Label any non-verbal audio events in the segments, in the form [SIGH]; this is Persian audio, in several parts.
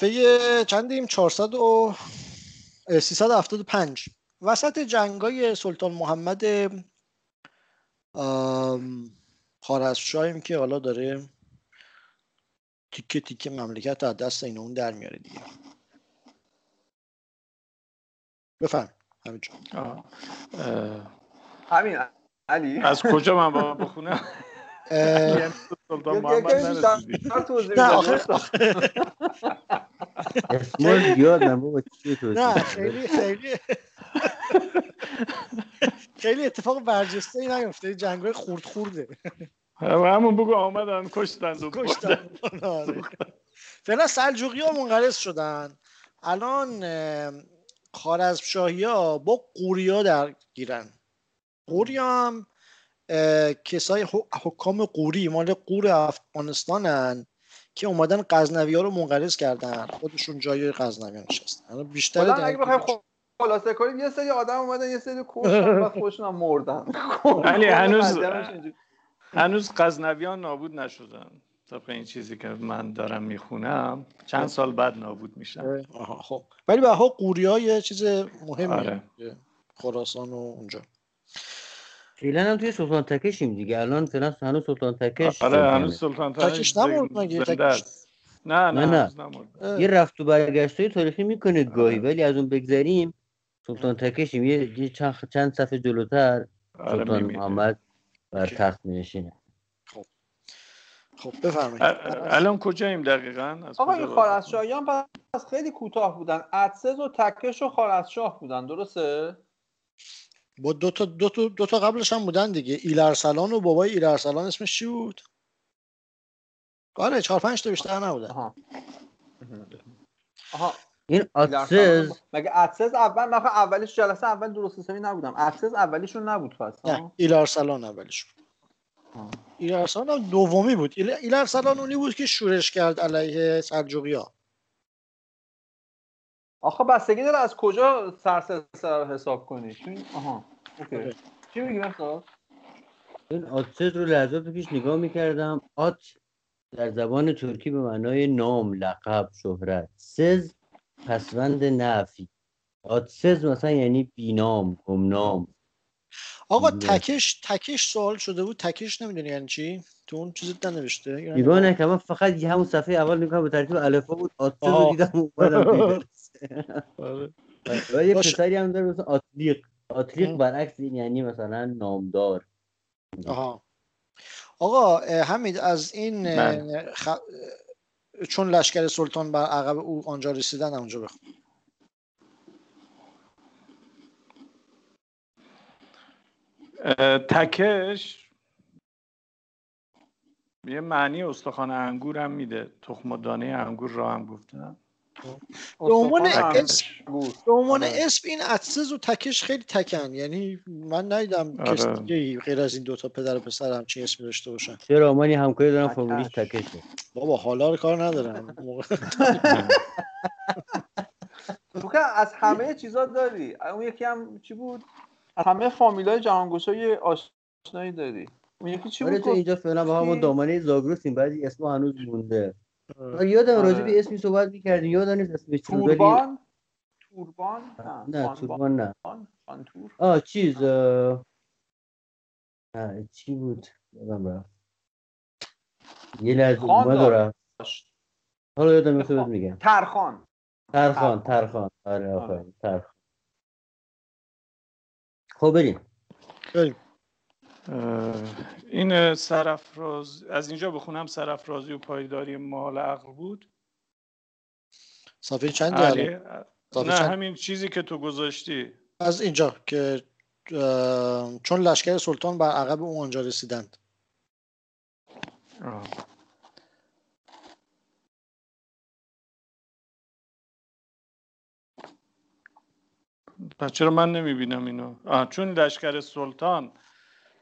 صفحه چندیم؟ 400 و 375 وسط جنگای سلطان محمد خارزمشاهیم که حالا داره تیکه تیکه مملکت از دست این اون در میاره دیگه. بفهم همینجا همین علی؟ از کجا من با بخونم؟ سلطان محمد اسمال یادم بابا نه خیلی خیلی خیلی اتفاق برجسته ای نیفته جنگ خورد خورده. همون بگو آمدن کشتن. و کشتن فعلا سلجوقی ها منقرض شدن. الان خارزمشاهی ها با قوریا درگیرن. قوری هم کسای حکام قوری مال قور افغانستانن که اومدن قزنوی ها رو منقرض کردن. خودشون جای قزنوی ها نشستن. بیشتر اگه بخوایم خلاصه کنیم یه سری آدم اومدن یه سری کشتن و [LAUGHS] خودشون هم مردن. [LAUGHS] ولی هنوز هنوز قزنویان نابود نشدن. طبق این چیزی که من دارم می‌خونم چند سال بعد نابود میشن. خب. ولی به ها قوری ها یه چیز مهمی آره. خراسان و اونجا. فعلا هم توی سلطان تکشیم دیگه. الان فعلا هنوز سلطان تکش آره هنوز سلطان تکش نمورد مگه؟ تکش نه نه نه, نه. یه رفت و برگشت های تاریخی می‌کنید گاهی آره. ولی از اون بگذریم سلطان تکشیم. یه چند, چند صفحه جلوتر آره سلطان محمد بر تخت میشینه خب. خب بفرمایید. الان کجاییم دقیقا؟ آقا این خارزشاهیان پس خیلی کوتاه بودن. عدسز و تکش و خارزشاه بودن درسته؟ با دو تا دو تا, دو تا قبلش هم بودن دیگه. ایلرسلان و بابای ایلرسلان اسمش چی بود؟ آره چهار پنج تا بیشتر نبودن. آها. آها. این اتسز مگه اتسز اول من اولیش جلسه اول درست حسابی نبودم. اتسز اولیشون نبود پس نه ایلارسلان اولیش بود. ایلارسلان دومی بود. ایلارسلان اونی بود که شورش کرد علیه سلجوقی ها آخه بستگی داره از کجا سرسلسله حساب کنی. آها اوکی. آره. چی میگی مثلا این آتسز رو لحظات پیش نگاه می‌کردم. آت در زبان ترکی به معنای نام لقب شهرت. سز پسوند نفی. آتسز مثلا یعنی بینام گمنام. آقا تکش تکش سوال شده بود. تکش نمی‌دونی یعنی چی؟ تو اون چیزی ننوشته؟ یعنی دیوانه که من فقط یه همون صفحه اول نگاه به ترتیب الفا بود آتسز رو دیدم اومدم [LAUGHS] آره. و یه پسری هم داره مثلا آتلیق. آتلیق برعکس این یعنی مثلا نامدار. آها. آقا حمید از این خ... چون لشکر سلطان بر عقب او آنجا رسیدن اونجا بخون. تکش یه معنی استخوان انگور هم میده. تخم دانه انگور را هم گفتم. به عنوان اسم به عنوان آره. اسم این عدسز و تکش خیلی تکن. یعنی من ندیدم آره. کسی دیگه غیر از این دوتا پدر و پسر همچین اسمی داشته باشن. چرا من همکاری دارم فرمولیش تکشه بابا حالا رو کار ندارم. [LAUGHS] تو از همه چیزا داری. اون یکی هم چی بود؟ همه فامیلای جهانگوشا یه آشنایی داری. اون یکی چی آره، بود؟ اینجا فعلا با همون دامنه زاگروسیم بعضی اسم هنوز مونده. یادم آره. راجع به اسمی صحبت می‌کردیم. یادم نیست اسمش توربان؟ توربان؟ نه توربان نه. آه چیز آه... چی بود؟ یادم رفت. یه لحظه اومد رفت. حالا یادم میفته میگم. ترخان. ترخان ترخان. آره آفرین ترخان. خب بریم. بریم. این سرفراز از اینجا بخونم سرفرازی و پایداری مال عقل بود. صفحه چند نه همین چیزی که تو گذاشتی. از اینجا که چون لشکر سلطان بر عقب اون آنجا رسیدند. پس چرا من نمی‌بینم اینو؟ آه چون لشکر سلطان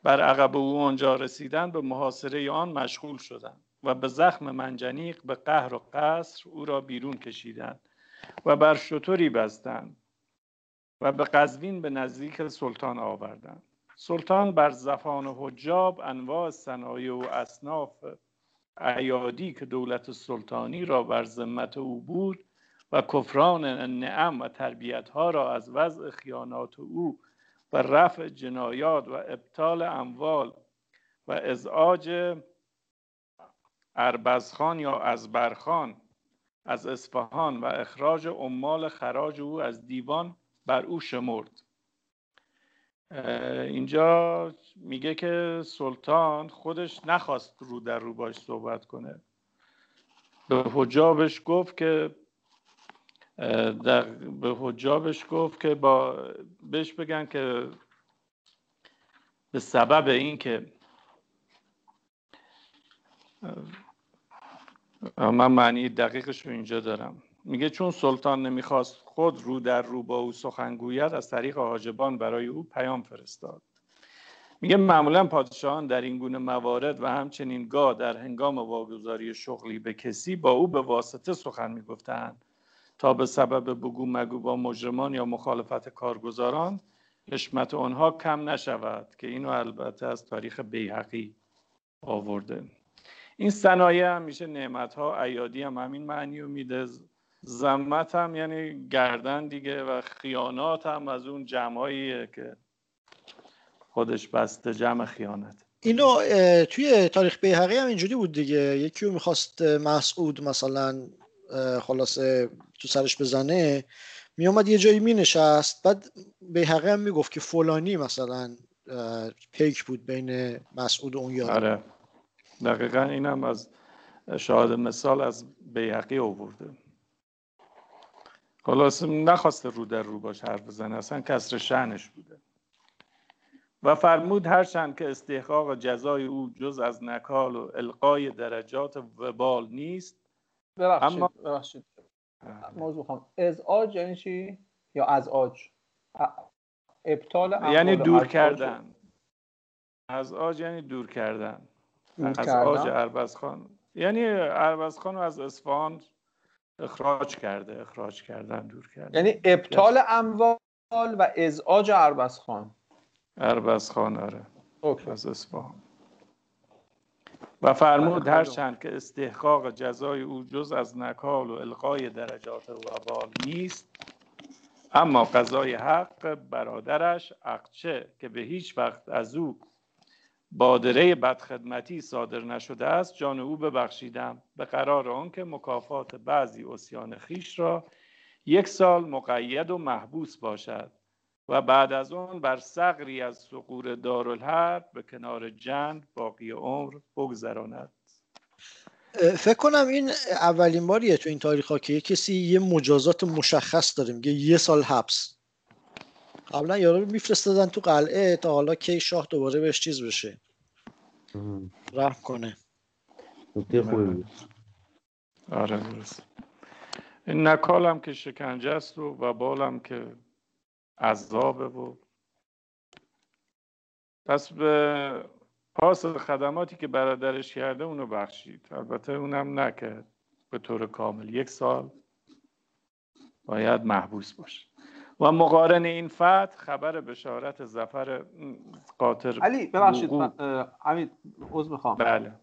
بر عقب او آنجا رسیدن به محاصره آن مشغول شدند و به زخم منجنیق به قهر و قصر او را بیرون کشیدند و بر شطوری بستند و به قزوین به نزدیک سلطان آوردند. سلطان بر زفان و حجاب انواع صنایع و اصناف ایادی که دولت سلطانی را بر ذمت او بود و کفران نعم و تربیت ها را از وضع خیانات او و رفع جنایات و ابطال اموال و ازعاج اربزخان یا ازبرخان از اصفهان و اخراج عمال خراج او از دیوان بر او شمرد. اینجا میگه که سلطان خودش نخواست رو در رو باش صحبت کنه. به حجابش گفت که در به حجابش گفت که با بهش بگن که به سبب اینکه من معنی دقیقش رو اینجا دارم. میگه چون سلطان نمی‌خواست خود رو در رو با او سخن گوید از طریق حاجبان برای او پیام فرستاد. میگه معمولا پادشاهان در این گونه موارد و همچنین گاه در هنگام واگذاری شغلی به کسی با او به واسطه سخن می‌گفتند تا به سبب بگو مگو با مجرمان یا مخالفت کارگزاران حشمت آنها کم نشود که اینو البته از تاریخ بیحقی آورده. این صنایع هم میشه نعمت ها ایادی هم همین معنی رو میده. زمت هم یعنی گردن دیگه و خیانات هم از اون جمعاییه که خودش بسته جمع خیانت. اینو توی تاریخ بیهقی هم اینجوری بود دیگه. یکی رو می‌خواست مسعود مثلا خلاصه تو سرش بزنه میومد یه جایی مینشست. بعد بیهقی هم می‌گفت که فلانی مثلا پیک بود بین مسعود و اون یاد آره. دقیقا اینم از شاهد مثال از بیهقی آورده. خلاص نخواسته رو در رو باش حرف بزنه اصلا کسر شعنش بوده. و فرمود هرچند که استحقاق جزای او جز از نکال و القای درجات وبال نیست ببخشید اما ببخشید. موضوع خواهم ازعاج یعنی چی؟ یا ازعاج ابطال یعنی دور کردن. ازعاج یعنی دور کردن. از آج اربزخان یعنی اربزخان رو از اصفهان اخراج کرده اخراج کردن دور کرده یعنی ابطال اموال و ازعاج اربزخان اربزخان آره. از اصفهان. و فرمود هر چند که استحقاق جزای او جز از نکال و القای درجات و وبال نیست اما قضای حق برادرش اقچه که به هیچ وقت از او بادره بدخدمتی صادر نشده است جان او ببخشیدم. به قرار آنکه مکافات بعضی اسیان خیش را یک سال مقید و محبوس باشد. و بعد از اون بر سقری از سقور دارالحرب به کنار جنگ باقی عمر بگذراند. فکر کنم این اولین باریه تو این تاریخ ها که یه کسی یه مجازات مشخص داره میگه یه سال حبس. قبلا یارو رو میفرستادن تو قلعه تا حالا کی شاه دوباره بهش چیز بشه. رحم کنه. آره درست این نکالم که شکنجه است و وبالم که عذابه و پس به پاس خدماتی که برادرش کرده اونو بخشید. البته اونم نکرد به طور کامل. یک سال باید محبوس باشه. و مقارن این فتح خبر بشارت زفر قاطر علی ببخشید حمید عذر می‌خوام. بله.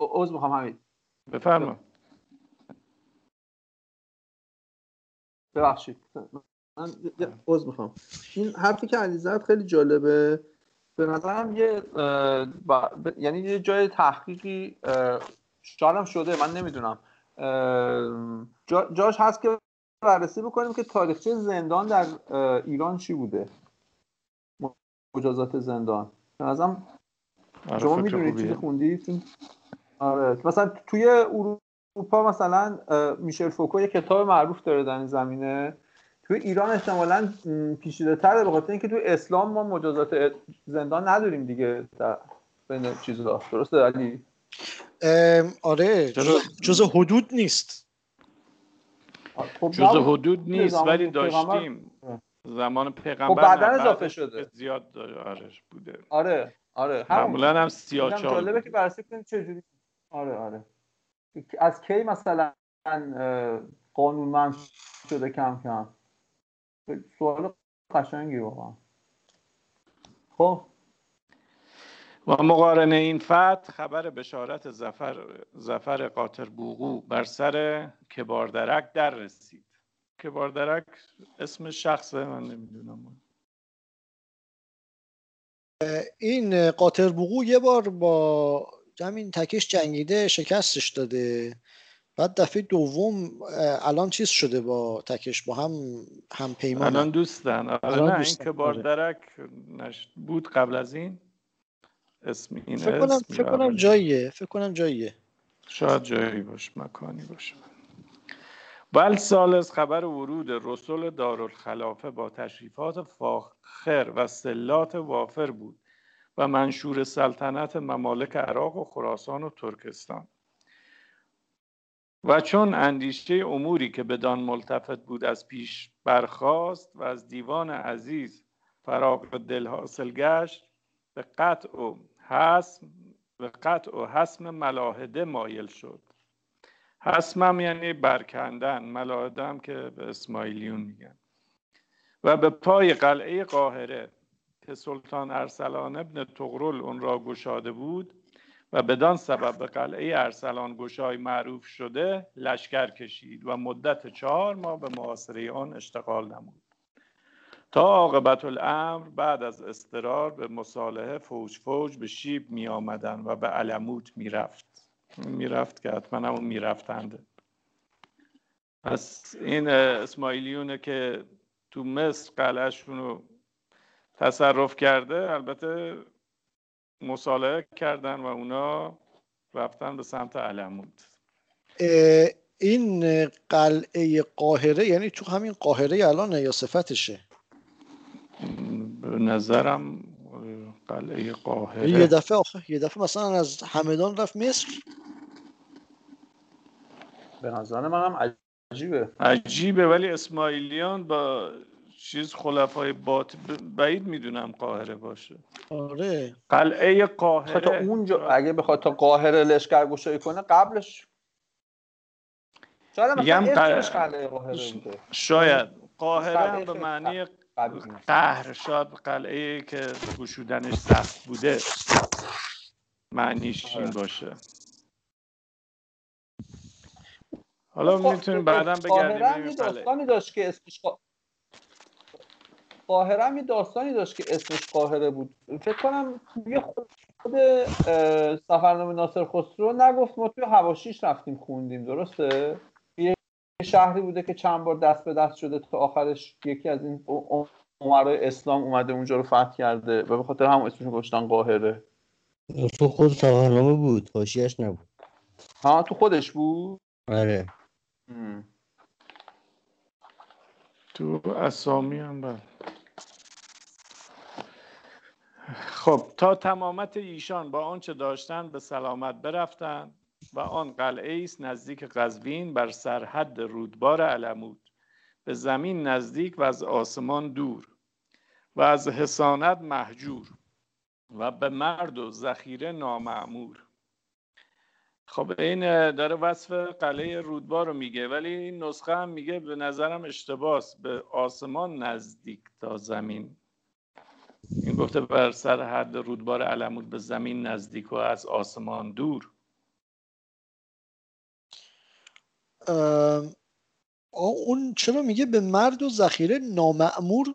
عذر می‌خوام حمید. بفرما. ببخشید. من عذر می‌خوام. این حرفی که علی زد خیلی جالبه. به نظرم یه با... یعنی یه جای تحقیقی شاید شده من نمی‌دونم. جا... جاش هست که بررسی بکنیم که تاریخچه زندان در ایران چی بوده. مجازات زندان. به نظرم آره، شما می‌دونید چیزی خوندید؟ آره. مثلا توی اروپا مثلا میشل فوکو یه کتاب معروف داره در این زمینه. توی ایران احتمالا پیچیده تره به خاطر اینکه توی اسلام ما مجازات زندان نداریم دیگه در بین چیزا. درسته علی؟ آره. جز حدود نیست. خب جز حدود نیست ولی داشتیم. زمان پیغمبر خب بعدا اضافه شده. زیاد آرش بوده. آره آره. معمولا هم سیاچال جالبه که بررسی کنیم چجوری آره آره. از کی مثلا قانونمند شده کم کم؟ سوال قشنگی واقعا. خب. و مقارنه این فتح خبر بشارت زفر, زفر قاطر بوغو بر سر کباردرک در رسید. کباردرک اسم شخصه من نمی‌دونم. این قاطر بوغو یه بار با همین تکش جنگیده شکستش داده. بعد دفعه دوم الان چیز شده با تکش با هم هم پیمان. الان دوستن. آره نه این که باردرک بود قبل از این اسم این فکر کنم فکر کنم جاییه فکر کنم جاییه. شاید جایی باش مکانی باشه. بل سالس خبر ورود رسول دارالخلافه با تشریفات فاخر و سلات وافر بود و منشور سلطنت ممالک عراق و خراسان و ترکستان. و چون اندیشه اموری که بدان ملتفت بود از پیش برخاست و از دیوان عزیز فراغ دل حاصل گشت به قطع و حسم به قطع و حسم ملاحده مایل شد. حسمم یعنی برکندن ملاحده هم که به اسماعیلیون میگن. و به پای قلعه قاهره که سلطان ارسلان ابن تغرل اون را گشاده بود و بدان سبب به قلعه ارسلان گشای معروف شده لشکر کشید و مدت چهار ماه به معاصره آن اشتغال نمود. تا عاقبت الامر بعد از استرار به مصالحه فوج فوج به شیب می آمدن و به علموت می رفت می رفت که حتما همون می رفتنده پس این اسماعیلیونه که تو مصر قلعهشون رو تصرف کرده البته مصالحه کردن و اونا رفتن به سمت علمود. این قلعه قاهره یعنی تو همین قاهره الان یا صفتشه؟ به نظرم قلعه قاهره. یه دفعه آخه یه دفعه مثلا از همدان رفت مصر؟ به نظر منم عجیبه. عجیبه ولی اسماعیلیان با چیز خلفای بات بعید می‌دونم قاهره باشه. آره. قلعه قاهره. تا اونجا اگه بخواد تا قاهره لشکر گشایی کنه قبلش شاید میگم قلعه قاهره بوده. شاید. قاهره هم به معنی قهر شاید قلعه که گشودنش سخت بوده معنیش این باشه. حالا خب، می‌تونیم بعدا بگردیم داستانی داشت که اسمش قاهره هم یه داستانی داشت که اسمش قاهره بود. فکر کنم توی خود سفرنامه ناصر خسرو نگفت ما توی هواشیش رفتیم خوندیم درسته؟ یه شهری بوده که چند بار دست به دست شده تا آخرش یکی از این عمرای اسلام اومده اونجا رو فتح کرده و به خاطر هم اسمش گذاشتن قاهره. تو خود سفرنامه بود حاشیه‌اش نبود. ها تو خودش بود؟ آره. تو اسامی هم بود خب تا تمامت ایشان با آنچه داشتند به سلامت برفتند و آن قلعه است نزدیک قزوین بر سرحد رودبار علمود. به زمین نزدیک و از آسمان دور و از حسانت محجور و به مرد و ذخیره نامعمور. خب این داره وصف قلعه رودبار رو میگه ولی این نسخه هم میگه به نظرم اشتباس به آسمان نزدیک تا زمین. این گفته بر سر حد رودبار علمود به زمین نزدیک و از آسمان دور. اون چرا میگه به مرد و ذخیره نامعمور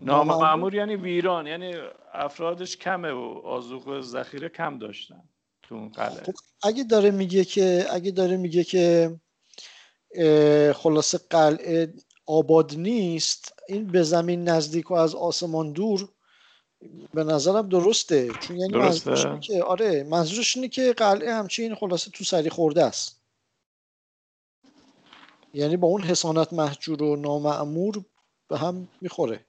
نامعمور یعنی ویران یعنی افرادش کمه و آزوق و ذخیره کم داشتن تو اون قلعه. خب اگه داره میگه که اگه داره میگه که خلاصه قلعه آباد نیست این به زمین نزدیک و از آسمان دور به نظرم درسته. چون یعنی منظورش اینه که آره منظورش اینه که قلعه همچین خلاصه تو سری خورده است. یعنی با اون حسانت محجور و نامعمور به هم می‌خوره.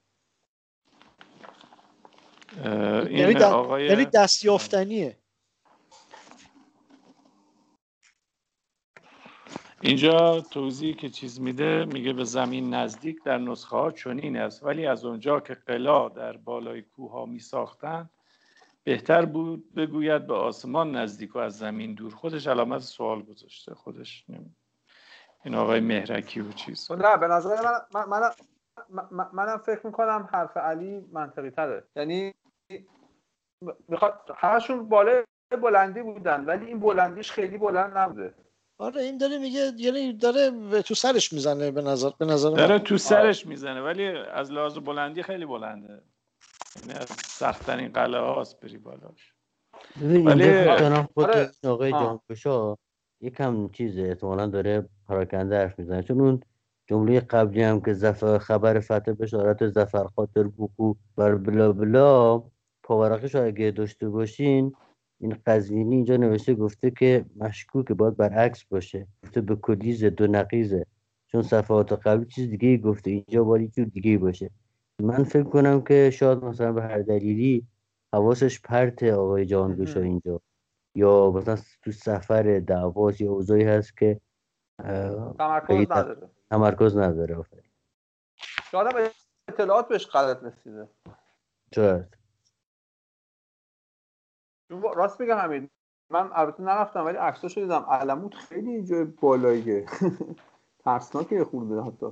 یعنی, آقای... یعنی دستیافتنیه. اینجا توضیحی که چیز میده میگه به زمین نزدیک در نسخه ها چنین است. ولی از اونجا که قلا در بالای کوه ها می ساختن بهتر بود بگوید به آسمان نزدیک و از زمین دور. خودش علامت سوال گذاشته. خودش نمی. این آقای مهرکی و چیز. نه به نظر من من من منم فکر می‌کنم حرف علی منطقی تره یعنی می‌خواد همشون بالای بلندی بودن ولی این بلندیش خیلی بلند نبوده. آره این داره میگه یعنی داره تو سرش می‌زنه به نظر به نظر داره تو سرش می‌زنه ولی از لحاظ بلندی خیلی بلنده. یعنی از سختترین قلعه هاست بری بالاش. ولی خود آره. آقای جانکشا یکم چیزه احتمالا داره پراکنده حرف می‌زنه. چون اون جمله قبلی هم که زفر خبر فتح بشارت زفر خاطر بکو بر بلا بلا پاورقش اگه داشته باشین این قزوینی اینجا نوشته گفته که مشکوک باید برعکس باشه. گفته به کلی زد و نقیزه چون صفحات قبلی چیز دیگه گفته. اینجا باید چیز دیگه باشه. من فکر کنم که شاید مثلا به هر دلیلی حواسش پرت آقای جهانگوشا اینجا. یا مثلا تو سفر دعواس یا اوضاعی هست که تمرکز نداره. تمرکز نداره. شاید اطلاعات بهش غلط رسیده. شاید. راست میگم همین من البته نرفتم ولی عکساشو دیدم. علموت خیلی اینجا بالاییه. [LAUGHS] ترسناکه خورده حتی.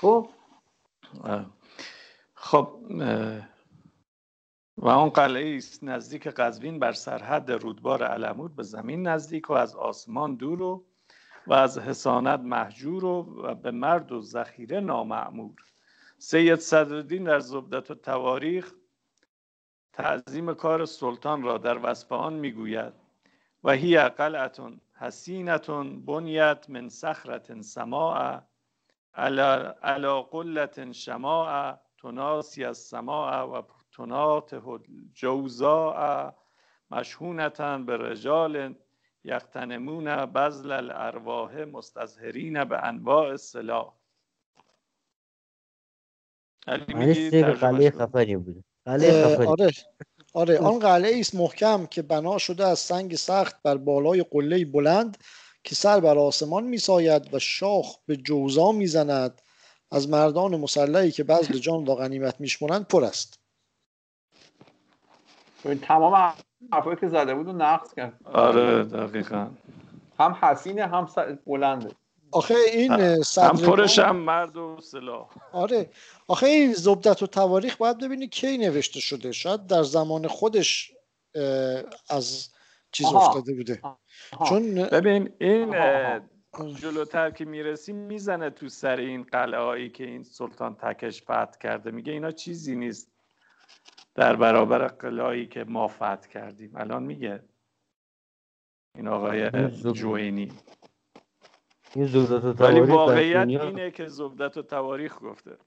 خب. خب و آن قلعه است نزدیک قزوین بر سرحد رودبار علمود به زمین نزدیک و از آسمان دور و و از حسانت محجور و به مرد و ذخیره نامعمور. سید صدرالدین در زبدت و تواریخ تعظیم کار سلطان را در وصف آن می‌گوید. و هی قلعتون حسینتون بنیت من صخرت سماع علا قلت شماع تناسی از سماع و تنات جوزاء مشهونتا به رجال یقتنمون بزل الارواح مستظهرین به انواع السلاح قلعه خفری بوده آره. آره آن قلعه است محکم که بنا شده از سنگ سخت بر بالای قله بلند که سر بر آسمان میساید و شاخ به جوزا می‌زند. از مردان مسلحی که بذل [LAUGHS] جان و غنیمت میشمونند پر است. تمام حرفایی که زده بود و نقص کرد. آره دقیقا. هم حسینه هم بلنده. آخه این هم پرش هم مرد و سلاح. آره. آخه این زبدت و تواریخ باید ببینی کی نوشته شده. شاید در زمان خودش از چیز افتاده بوده. چون ببین این جلوتر که می‌رسی می‌زنه تو سر این قلعه هایی که این سلطان تکش فتح کرده. میگه اینا چیزی نیست در برابر قلعه‌ای که ما فتح کردیم. الان میگه این آقای جوینی. ولی واقعیت اینه که زبدت و تواریخ گفته.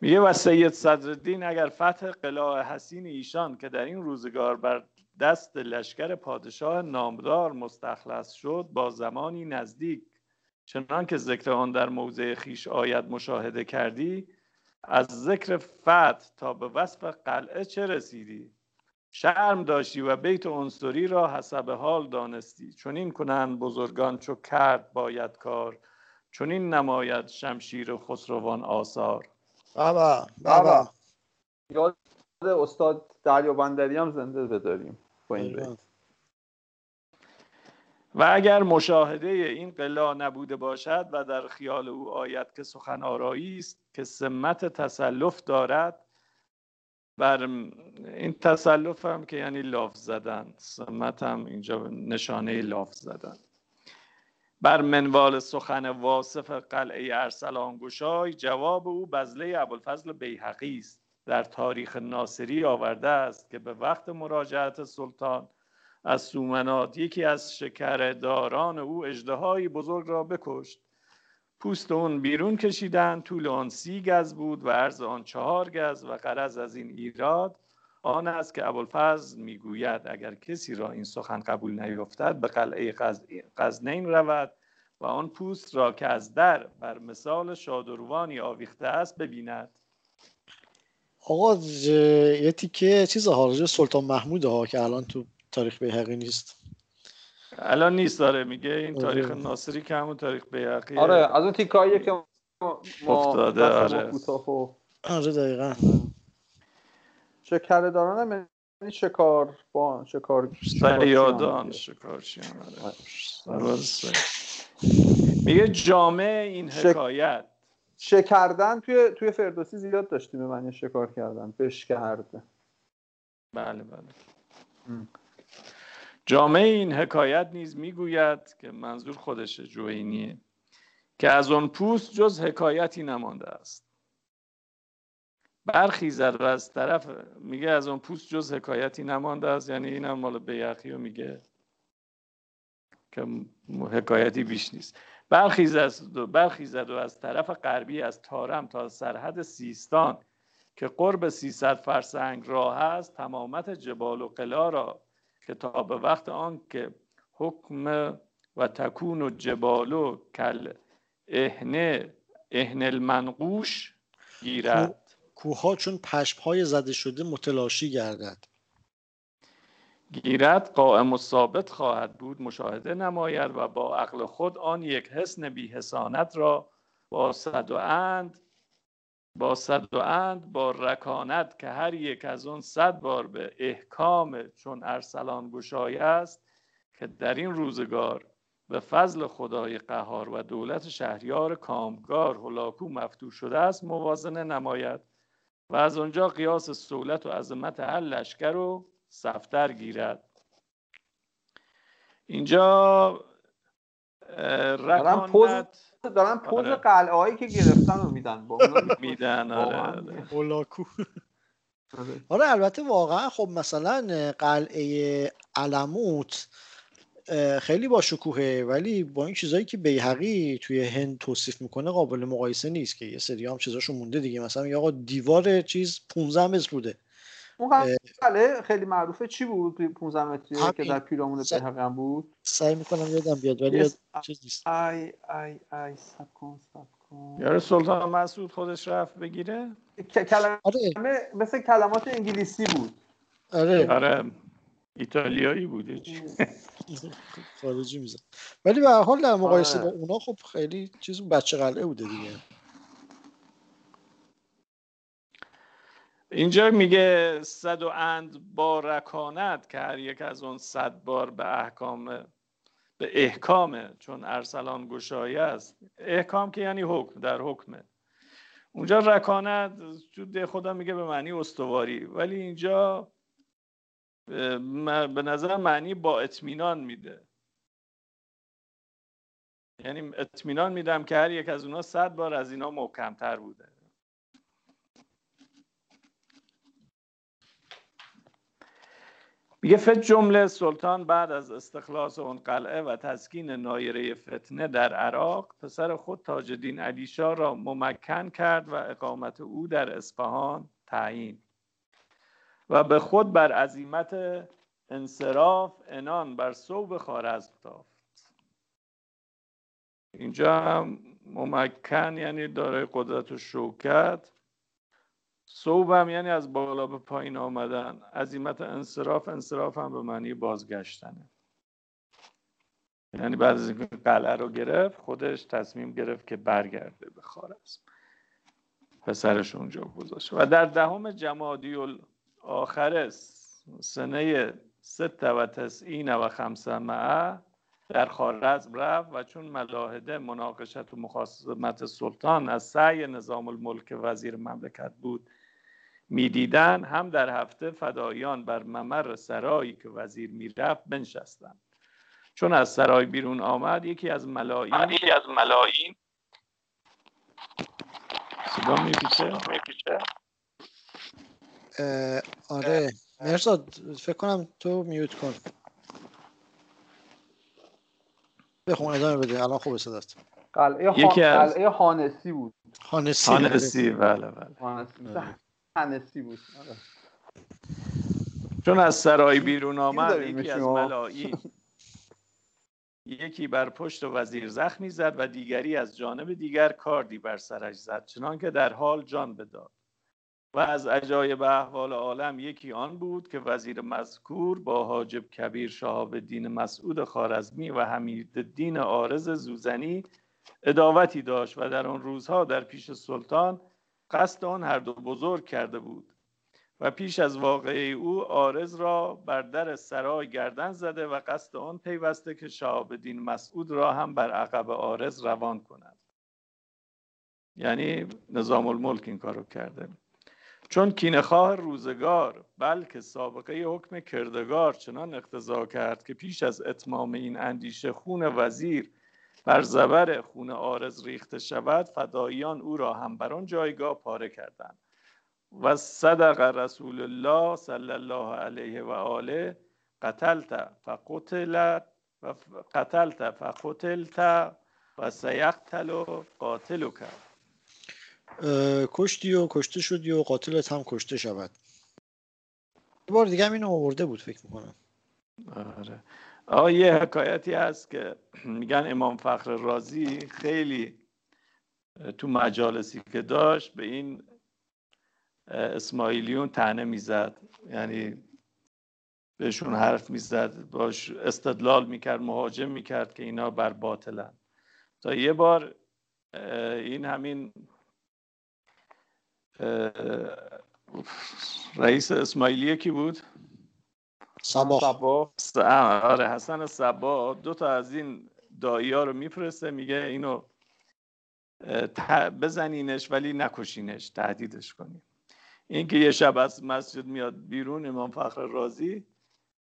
میگه و سید صدرالدین اگر فتح قلعه حسین ایشان که در این روزگار بر دست لشکر پادشاه نامدار مستخلص شد با زمانی نزدیک چنان که ذکر آن در موضع خیش آید مشاهده کردی از ذکر فتح تا به وصف قلعه چه رسیدی؟ شرم داشتی و بیت انصری را حسب حال دانستی. چون این کنند بزرگان چو کرد باید کار چون این نماید شمشیر خسروان آثار. بابا بابا یاد استاد دریا بندری هم زنده بداریم با این بیت. و اگر مشاهده این قلا نبوده باشد و در خیال او آید که سخن آرایی است که سمت تسلف دارد بر این تسلف هم که یعنی لاف زدن سمت هم اینجا نشانه لاف زدن. بر منوال سخن واصف قلعه ارسلان گشای جواب او بزله ابوالفضل بیحقی است. در تاریخ ناصری آورده است که به وقت مراجعت سلطان از سومنات یکی از شکرداران او اجدهایی بزرگ را بکشت. پوست اون بیرون کشیدن طول آن سی گز بود و عرض آن چهار گز و قرض از این ایراد آن است که ابوالفضل می‌گوید اگر کسی را این سخن قبول نیفتد به قلعه قزنین رود و آن پوست را که از در بر مثال شادروانی آویخته است ببیند. آقا یه تیکه چیز حاجه سلطان محمود ها که الان تو تاریخ بیهقی نیست. الان نیست داره میگه این آره. تاریخ ناصری که همون تاریخ بیهقی آره از اون تیکاییه که ما افتاده آره. آره دقیقا. شکر داران هم یعنی شکار با شکار سیادان شکارچی آره. میگه جامعه این حکایت. شکردن توی توی فردوسی زیاد داشتیم به معنی شکار کردن بشکرده. بله بله. جامعه این حکایت نیز می‌گوید که منظور خودش جوینیه که از آن پوست جز حکایتی نمانده است. برخیزد و از طرف میگه از اون پوست جز حکایتی نمانده است یعنی اینم مال بیقی رو میگه که حکایتی بیش نیست. برخیزد و, برخیزد و از طرف غربی از تارم تا سرحد سیستان که قرب 300 فرسنگ راه است تمامت جبال و قلا را که تا به وقت آن که حکم و تکون و جبالو کل اهنه اهن المنقوش گیرد. کوها چون پشمهای زده شده متلاشی گردد. گیرد قائم و ثابت خواهد بود مشاهده نماید و با عقل خود آن یک حسن بی حسانت را با صد و اند با صد و اند با رکانت که هر یک از اون صد بار به احکام چون ارسلان گشای است که در این روزگار به فضل خدای قهار و دولت شهریار کامگار هلاکو مفتوح شده است موازنه نماید و از آنجا قیاس سولت و عظمت هر لشکر رو سفتر گیرد. اینجا رکانت دارن پوز آره. قلعه هایی که گرفتن رو میدن با [LAUGHS] میدن آره, آره. آره. آره البته واقعا خب مثلا قلعه علموت خیلی با شکوهه ولی با این چیزایی که بیهقی توی هند توصیف می‌کنه قابل مقایسه نیست که یه سری هم چیزاشون مونده دیگه مثلا یا آقا دیوار چیز 15 متر بوده اون خیلی معروفه. چی بود 15 متری که در پیرامون بیهقی هم بود؟ سعی می‌کنم یادم بیاد ولی یاد چیز نیست. ای ای ای سب کن سب کن. یاره سلطان مسعود خودش رفت بگیره؟ کلمه آره. مثل کلمات انگلیسی بود. آره. آره ایتالیایی بوده خارجی میزن ولی به حال در مقایسه با اونا خب خیلی چیز بچه قلعه بوده دیگه. اینجا میگه صد و اند با رکانت که هر یک از اون صد بار به احکام به احکامه چون ارسلان گشایه است. احکام که یعنی حکم در حکمه اونجا رکانت تو خدا میگه به معنی استواری. ولی اینجا به نظر معنی با اطمینان میده. یعنی اطمینان میدم که هر یک از اونا صد بار از اینا محکمتر بوده. میگه فت جمله سلطان بعد از استخلاص اون قلعه و تسکین نایره فتنه در عراق پسر خود تاج الدین علی را ممکن کرد و اقامت او در اصفهان تعیین. و به خود بر عظیمت انصراف انان بر صوب خارزم تافت. اینجا هم ممکن یعنی دارای قدرت و شوکت. صوب هم یعنی از بالا به پایین آمدن. عظیمت انصراف انصراف هم به معنی بازگشتنه. یعنی بعد از اینکه قلعه رو گرفت خودش تصمیم گرفت که برگرده به خارزم پسرش اونجا گذاشت. و در دهم جمادی آخر سنه ست و تسعین و خمسه معه در خارزم رفت و چون ملاحده مناقشت و مخاصمت سلطان از سعی نظام الملک وزیر مملکت بود می‌دیدن هم در هفته فدایان بر ممر سرایی که وزیر می‌رفت بنشستند. چون از سرای بیرون آمد یکی از ملاین یکی از ملاین صدا میپیچه؟ آره. مرزاد فکر کنم تو میوت کن. بخون ادامه بده. الان خوب صداست قلعه یکی از... قلعه هانسی بود. هانسی. هانسی بله بله. هانسی بود. آره. چون از سرای بیرون آمد یکی از ملایی یکی بر پشت وزیر زخمی زد و دیگری از جانب دیگر کاردی بر سرش زد چنان که در حال جان بداد. و از عجایب احوال عالم یکی آن بود که وزیر مذکور با حاجب کبیر شهاب الدین مسعود خارزمی و حمید الدین آرز زوزنی اداوتی داشت و در آن روزها در پیش سلطان قصد آن هر دو بزرگ کرده بود و پیش از واقعه او آرز را بر در سرای گردن زده و قصد آن پیوسته که شهاب الدین مسعود را هم بر عقب آرز روان کند. یعنی نظام الملک این کارو کرده. چون کینخواه روزگار بلکه سابقه حکم کردگار چنان اقتضا کرد که پیش از اتمام این اندیشه خون وزیر بر زبر خون آرز ریخته شود فداییان او را هم بر آن جایگاه پاره کردند. و صدق رسول الله صلی الله علیه و آله قتلت فقتلت و قتلت فقتلت و سیقتل قاتل کرد کشتی و کشته شدی و قاتلت هم کشته شود. بار دیگه هم اینو آورده بود فکر می‌کنم. آره. آه یه حکایتی هست که [CLEARS THROAT] میگن امام فخر رازی خیلی تو مجالسی که داشت به این اسماعیلیون تنه می‌زد. یعنی بهشون حرف می‌زد باش استدلال می‌کرد مهاجم می‌کرد که اینا بر باطلن. تا یه بار این همین رئیس اسماعیلیه کی بود؟ سبا آره حسن سبا دو تا از این دایی ها رو میفرسته میگه اینو بزنینش ولی نکشینش تهدیدش کنیم. این که یه شب از مسجد میاد بیرون امام فخر رازی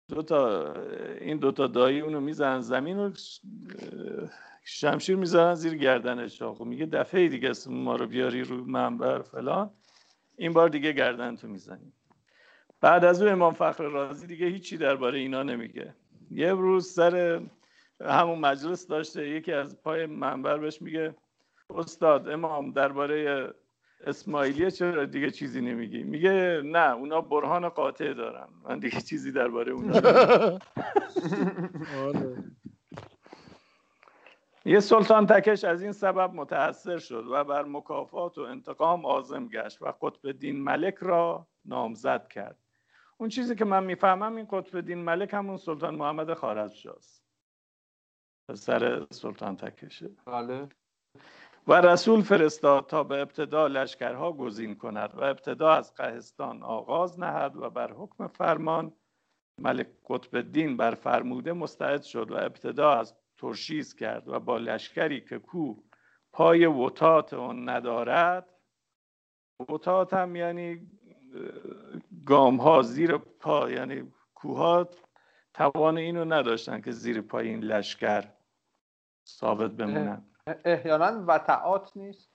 دو تا این دو تا دایی اونو می‌زنن زمین و شمشیر می‌زنن زیر گردنش. خب میگه دفعه دیگه ما رو بیاری رو منبر فلان. این بار دیگه گردن تو می‌زنیم. بعد از او امام فخر رازی دیگه هیچی درباره اینا نمیگه. یه روز سر همون مجلس داشته یکی از پای منبر بهش میگه استاد امام درباره اسماعیلیه چرا دیگه چیزی نمیگی؟ میگه نه اونا برهان قاطع دارن. من دیگه چیزی درباره اونا آره. یه سلطان تکش از این سبب متأثر شد و بر مکافات و انتقام آزم گشت و قطب دین ملک را نامزد کرد. اون چیزی که من می‌فهمم این قطب دین ملک همون سلطان محمد خارزمشاست سر سلطان تکشه. بله. و رسول فرستاد تا به ابتدا لشکرها گزین کند و ابتدا از قهستان آغاز نهد و بر حکم فرمان ملک قطب الدین بر فرموده مستعد شد و ابتدا از ترشیز کرد و با لشکری که کو پای وطات اون ندارد وطات هم یعنی گام ها زیر پا یعنی کوها توان اینو نداشتن که زیر پای این لشکر ثابت بمونن. احیانا وطعات نیست؟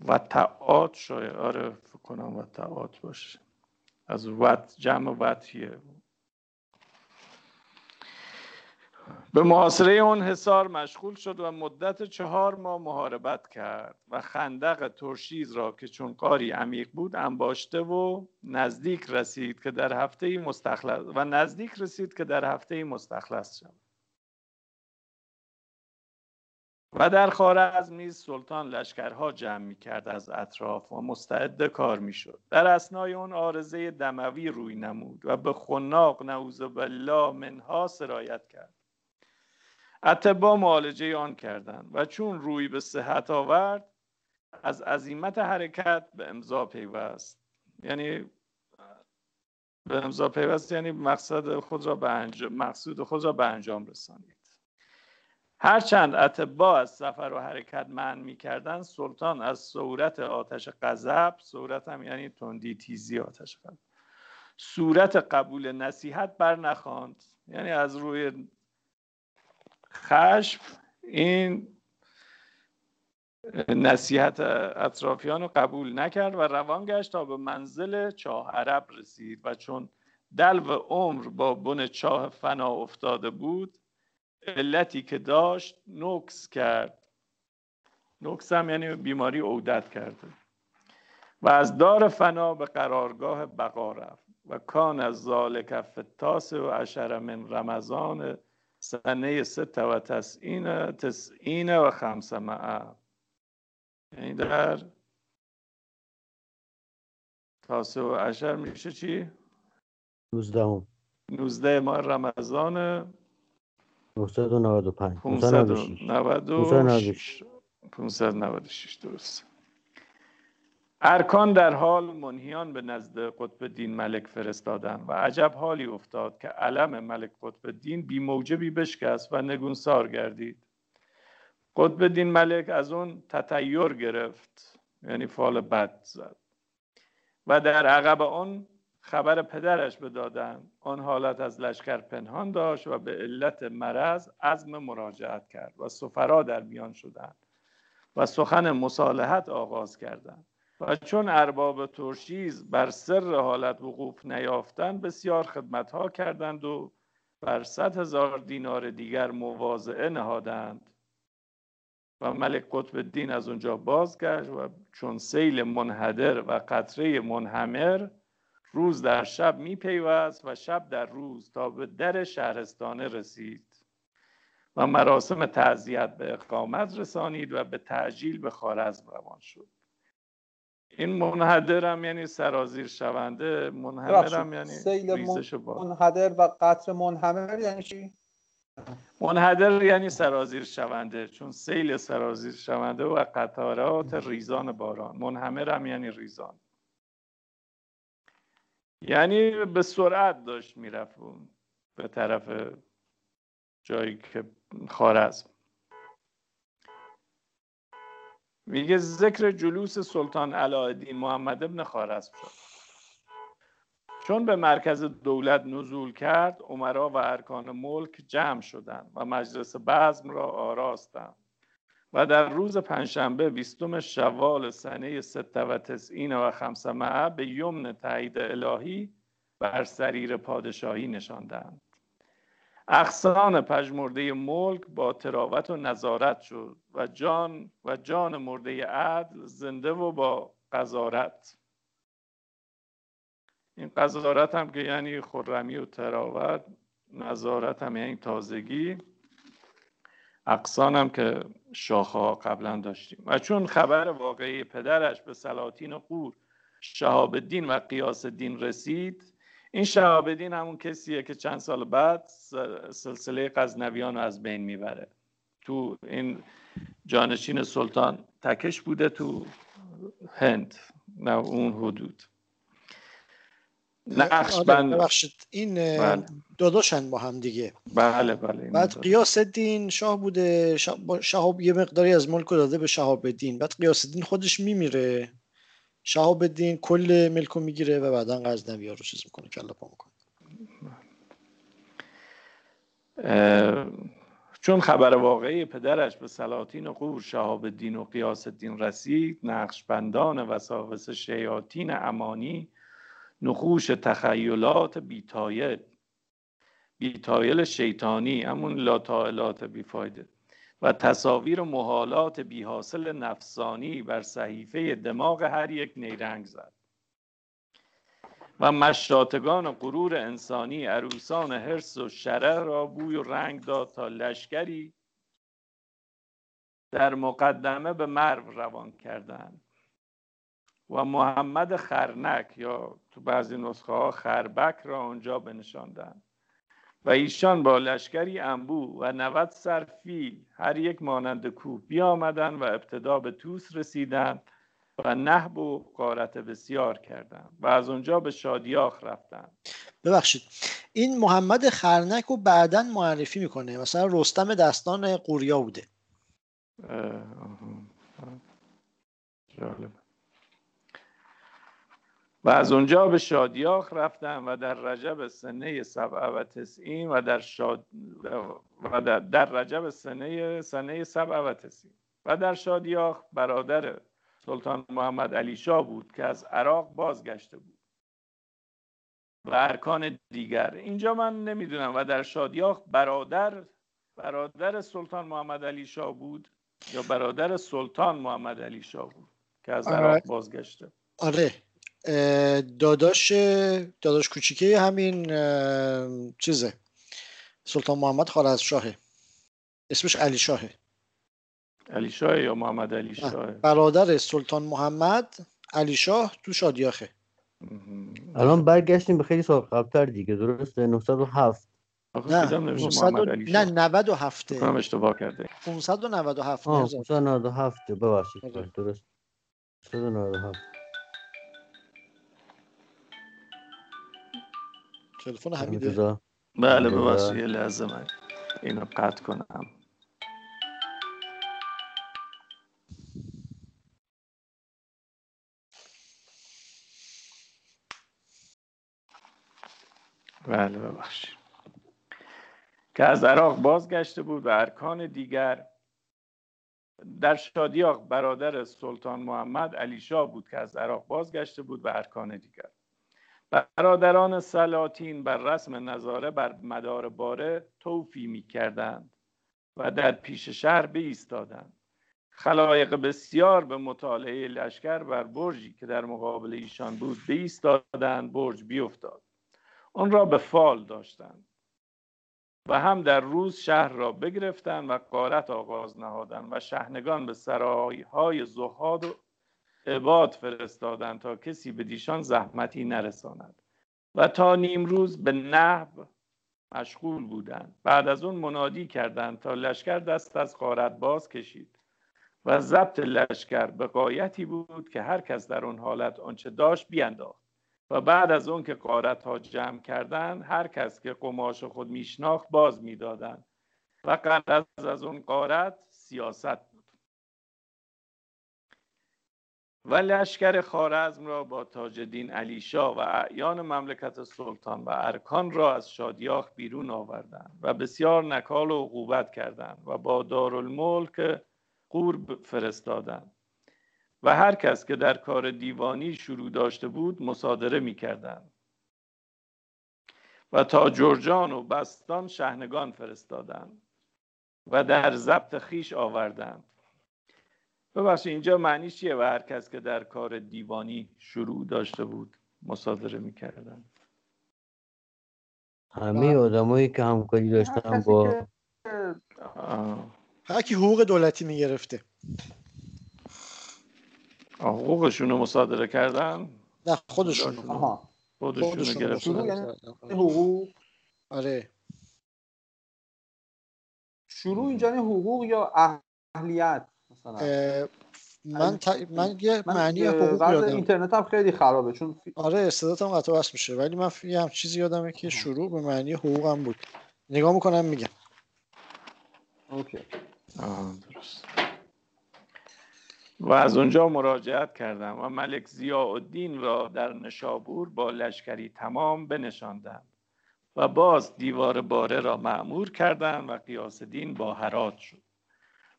وطعات شاید آره فکر کنم وطعات باشه. از وط جمع وطیه. به محاصره اون حصار مشغول شد و مدت چهار ماه محاربت کرد و خندق ترشیز را که چون قاری عمیق بود انباشته و نزدیک رسید که در هفته مستخلص و نزدیک رسید که در هفته مستخلص شد و در از نیز سلطان لشکرها جمع می کرد از اطراف و مستعد کار می شد در اسنای اون آرزه دموی روی نمود و به خناق نعوذ بالله منها سرایت کرد. اتبا معالجه آن کردند و چون روی به صحت آورد از عظیمت حرکت به امضا پیوست. یعنی به امضا پیوست یعنی مقصد خود را به انجام مقصود خود را به انجام رسانید. هرچند اتبا از سفر و حرکت من می‌کردن سلطان از صورت آتش غضب صورت هم یعنی تندی تیزی آتش غضب صورت قبول نصیحت بر نخواند یعنی از روی خشم این نصیحت اطرافیان رو قبول نکرد و روان گشت تا به منزل چاه عرب رسید. و چون دلو عمر با بن چاه فنا افتاده بود علتی که داشت نکس کرد. نکس هم یعنی بیماری عودت کرده. و از دار فنا به قرارگاه بقا رفت. و کان از ذالک فتاس و عشر من رمضان سنه ست و تسعین تسعین و خمس معه یعنی در تاسه و عشر میشه چی؟ نوزده نوزده ماه رمضان 995 596 596 درست ارکان در حال منهیان به نزد قطب دین ملک فرستادن و عجب حالی افتاد که علم ملک قطب دین بی موجبی بشکست و نگونسار گردید. قطب الدین ملک از اون تطیر گرفت یعنی فال بد زد. و در عقب آن خبر پدرش بدادن آن حالت از لشکر پنهان داشت و به علت مرض عزم مراجعت کرد و سفرا در میان شدند و سخن مصالحت آغاز کردند. و چون ارباب ترشیز بر سر حالت وقوف نیافتند بسیار خدمتها کردند و بر صد هزار دینار دیگر مواضعه نهادند. و ملک قطب الدین از اونجا بازگشت و چون سیل منحدر و قطره منحمر روز در شب میپیوست و شب در روز تا به در شهرستانه رسید. و مراسم تعذیت به اقامت رسانید و به تعجیل به خارزم روان شد. این منحدر هم یعنی سرازیر شونده منحمر هم یعنی ریزش منحدر و قطر منحمر یعنی چی؟ منحدر یعنی سرازیر شونده چون سیل سرازیر شونده و قطارات ریزان باران. منحمر هم یعنی ریزان. یعنی به سرعت داشت می‌رفت به طرف جایی که خارزم. میگه ذکر جلوس سلطان علاءالدین محمد ابن خارزم شد. چون به مرکز دولت نزول کرد عمرا و ارکان ملک جمع شدند و مجلس بزم را آراستند. و در روز پنجشنبه بیستم شوال سنه سته و تسعین و خمسمعه به یمن تایید الهی بر سریر پادشاهی نشاندند. اخسان پژمرده ملک با تراوت و نظارت شد و جان و جان مرده عدل زنده و با قضارت. این قضارت هم که یعنی خرمی و تراوت نظارت هم یعنی تازگی. اقسان هم که شاخه ها قبلا داشتیم. و چون خبر واقعی پدرش به سلاطین قور شهاب الدین و قیاس الدین رسید این شهاب الدین همون کسیه که چند سال بعد سلسله غزنویان رو از بین می‌بره. تو این جانشین سلطان تکش بوده تو هند نه اون حدود. نقش بند ببخشید. این بله. داداشن با هم دیگه. بله بله بعد قیاس الدین شاه بوده شهاب یه مقداری از ملک رو داده به شهاب الدین. بعد قیاس الدین خودش میمیره. شهاب الدین کل ملک رو می‌گیره و بعدا غزنوی ها رو چیز می‌کنه کله پا می‌کنه. چون خبر واقعی پدرش به سلاطین غور شهاب الدین و غیاث الدین رسید نقشبندان وساوس شیاطین امانی نقوش تخیلات بی‌طایل. بی‌طایل شیطانی همون لاطائلات بیفایده و تصاویر محالات بیحاصل نفسانی بر صحیفه دماغ هر یک نیرنگ زد. و مشاتگان غرور انسانی عروسان حرس و شره را بوی و رنگ داد تا لشکری در مقدمه به مرو روان کردند. و محمد خرنک یا تو بعضی نسخه ها خربک را آنجا بنشاندند. و ایشان با لشکری انبو و 90 سر فیل هر یک مانند کوه بیامدند و ابتدا به توس رسیدند و نهب و قارت بسیار کردند و از اونجا به شادیاخ رفتند. ببخشید این محمد خرنک رو بعدا معرفی می‌کنه مثلا رستم دستان قوریا بوده. جالب. و از اونجا به شادیاخ رفتم و در رجب سنه سبع و تسعین و در, شاد و در, در رجب سنه سنه سبع و تسعین. و در شادیاخ برادر سلطان محمد علی شاه بود که از عراق بازگشته بود. و ارکان دیگر. اینجا من نمی‌دونم و در شادیاخ برادر برادر سلطان محمد علی شاه بود یا برادر سلطان محمد علی شاه بود که از عراق آره. بازگشته. آره. داداش داداش کوچیکه همین چیزه. سلطان محمد از شاهه اسمش علی شاهه. علی شاه یا محمد علی شاه برادر سلطان محمد علی شاه تو شادیاخه. الان برگشتیم به خیلی سال قبلتر دیگه درسته؟ 907 نه 900 نه 97 کنم اشتباه کرده. 597 آه 597 ببخشید آره. درست. 597 تلفن حمیده بله ببخشید یه لحظه من. اینو قطع کنم. بله ببخشید. که از عراق بازگشته بود و ارکان دیگر در شادیاق برادر سلطان محمد علی شاه بود که از عراق بازگشته بود و ارکان دیگر. برادران سلاطین بر رسم نظاره بر مدار باره توفی می کردند و در پیش شهر ایستادند خلایق بسیار به مطالعه لشکر بر برجی که در مقابل ایشان بود ایستادند برج بیفتاد. آن را به فال داشتند و هم در روز شهر را بگرفتند و قارت آغاز نهادند و شهنگان به های زهاد و عباد فرستادند تا کسی به دیشان زحمتی نرساند. و تا نیم روز به نحو مشغول بودند. بعد از اون منادی کردند تا لشکر دست از قارت باز کشید. و ضبط لشکر به قایتی بود که هر کس در اون حالت آنچه داشت بیانداخت و بعد از اون که قارت ها جمع کردند هر کس که قماش خود میشناخت باز می‌دادند. و قرض از اون قارت سیاست و لشکر خارزم را با تاج دین علی شاه و اعیان مملکت سلطان و ارکان را از شادیاخ بیرون آوردند و بسیار نکال و عقوبت کردند و با دارالملک قورب فرستادند. و هر کس که در کار دیوانی شروع داشته بود مصادره می کردند و تا جرجان و بستان شهنگان فرستادند و در ضبط خیش آوردند. ببخشید اینجا معنیش چیه؟ و هر کس که در کار دیوانی شروع داشته بود مصادره می‌کردن. همه آدمایی که همکاری داشتن با هر کی حقوق دولتی می‌گرفته. حقوقشون رو مصادره کردن؟ نه خودشون خودشون گرفتن. یعنی حقوق؟ آره. شروع اینجا یعنی حقوق یا اهلیت؟ من من یه معنی حقوق یادم. اینترنت هم خیلی خرابه چون آره صداتم قطع وصل میشه ولی من یه هم چیزی یادمه که شروع به معنی حقوقم بود. نگاه می‌کنم میگم. اوکی. درست. و از اونجا مراجعت کردم و ملک ضیاء الدین را در نشابور با لشکری تمام بنشاندند و باز دیوار باره را معمور کردند و قیاس دین با هرات شد.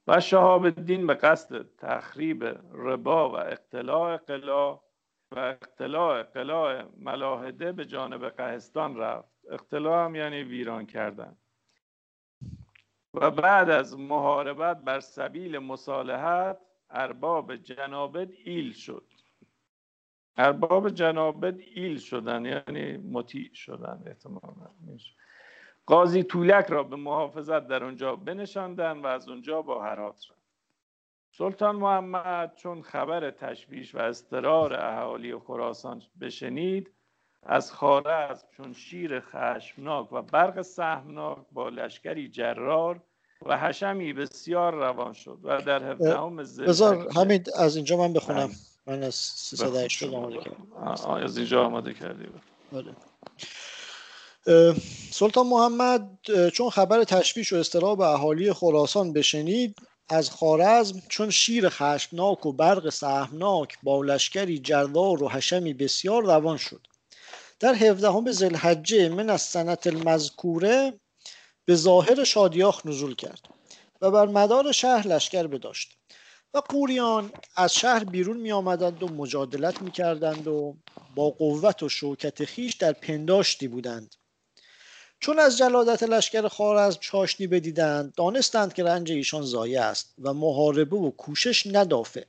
و شهاب الدین به قصد تخریب ربا و اقتلاع قلا و اقتلاع قلاع ملاحده به جانب قهستان رفت. اقتلاع هم یعنی ویران کردن. و بعد از محاربت بر سبیل مصالحت ارباب جنابد ایل شد. ارباب جنابد ایل شدن یعنی مطیع شدن احتمالا. قاضی طولک را به محافظت در اونجا بنشاندن و از اونجا با هرات رفت. سلطان محمد چون خبر تشویش و استرار اهالی خراسان بشنید از خارزم چون شیر خشمناک و برق سهمناک با لشکری جرار و حشمی بسیار روان شد و در هفدهم بذار همین از اینجا من بخونم. من از 380 آماده کردم. از اینجا آماده کردی. بله. سلطان محمد چون خبر تشویش و استراب اهالی خراسان بشنید از خارزم چون شیر خشمناک و برق سهمناک با لشکری جردار و حشمی بسیار روان شد. در هفدهم زلحجه من از سنت المذکوره به ظاهر شادیاخ نزول کرد و بر مدار شهر لشکر بداشت و قوریان از شهر بیرون می آمدند و مجادلت می کردند و با قوت و شوکت خیش در پنداشتی بودند. چون از جلادت لشکر خارزم چاشنی بدیدند دانستند که رنج ایشان زایه است و محاربه و کوشش ندافع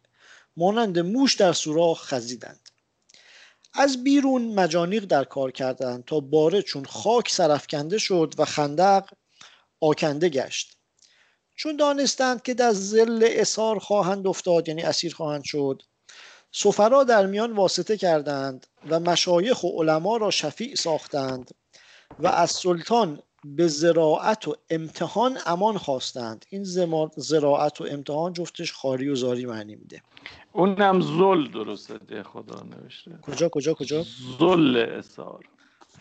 مانند موش در سوراخ خزیدند. از بیرون مجانیق در کار کردند تا باره چون خاک سرفکنده شد و خندق آکنده گشت. چون دانستند که در زل اسار خواهند افتاد یعنی اسیر خواهند شد سفرا در میان واسطه کردند و مشایخ و علما را شفیع ساختند. و از سلطان به زراعت و امتحان امان خواستند. این زراعت و امتحان جفتش خاری و زاری معنی میده. اونم زل درسته ده خدا نوشته. کجا کجا کجا؟ زل اسار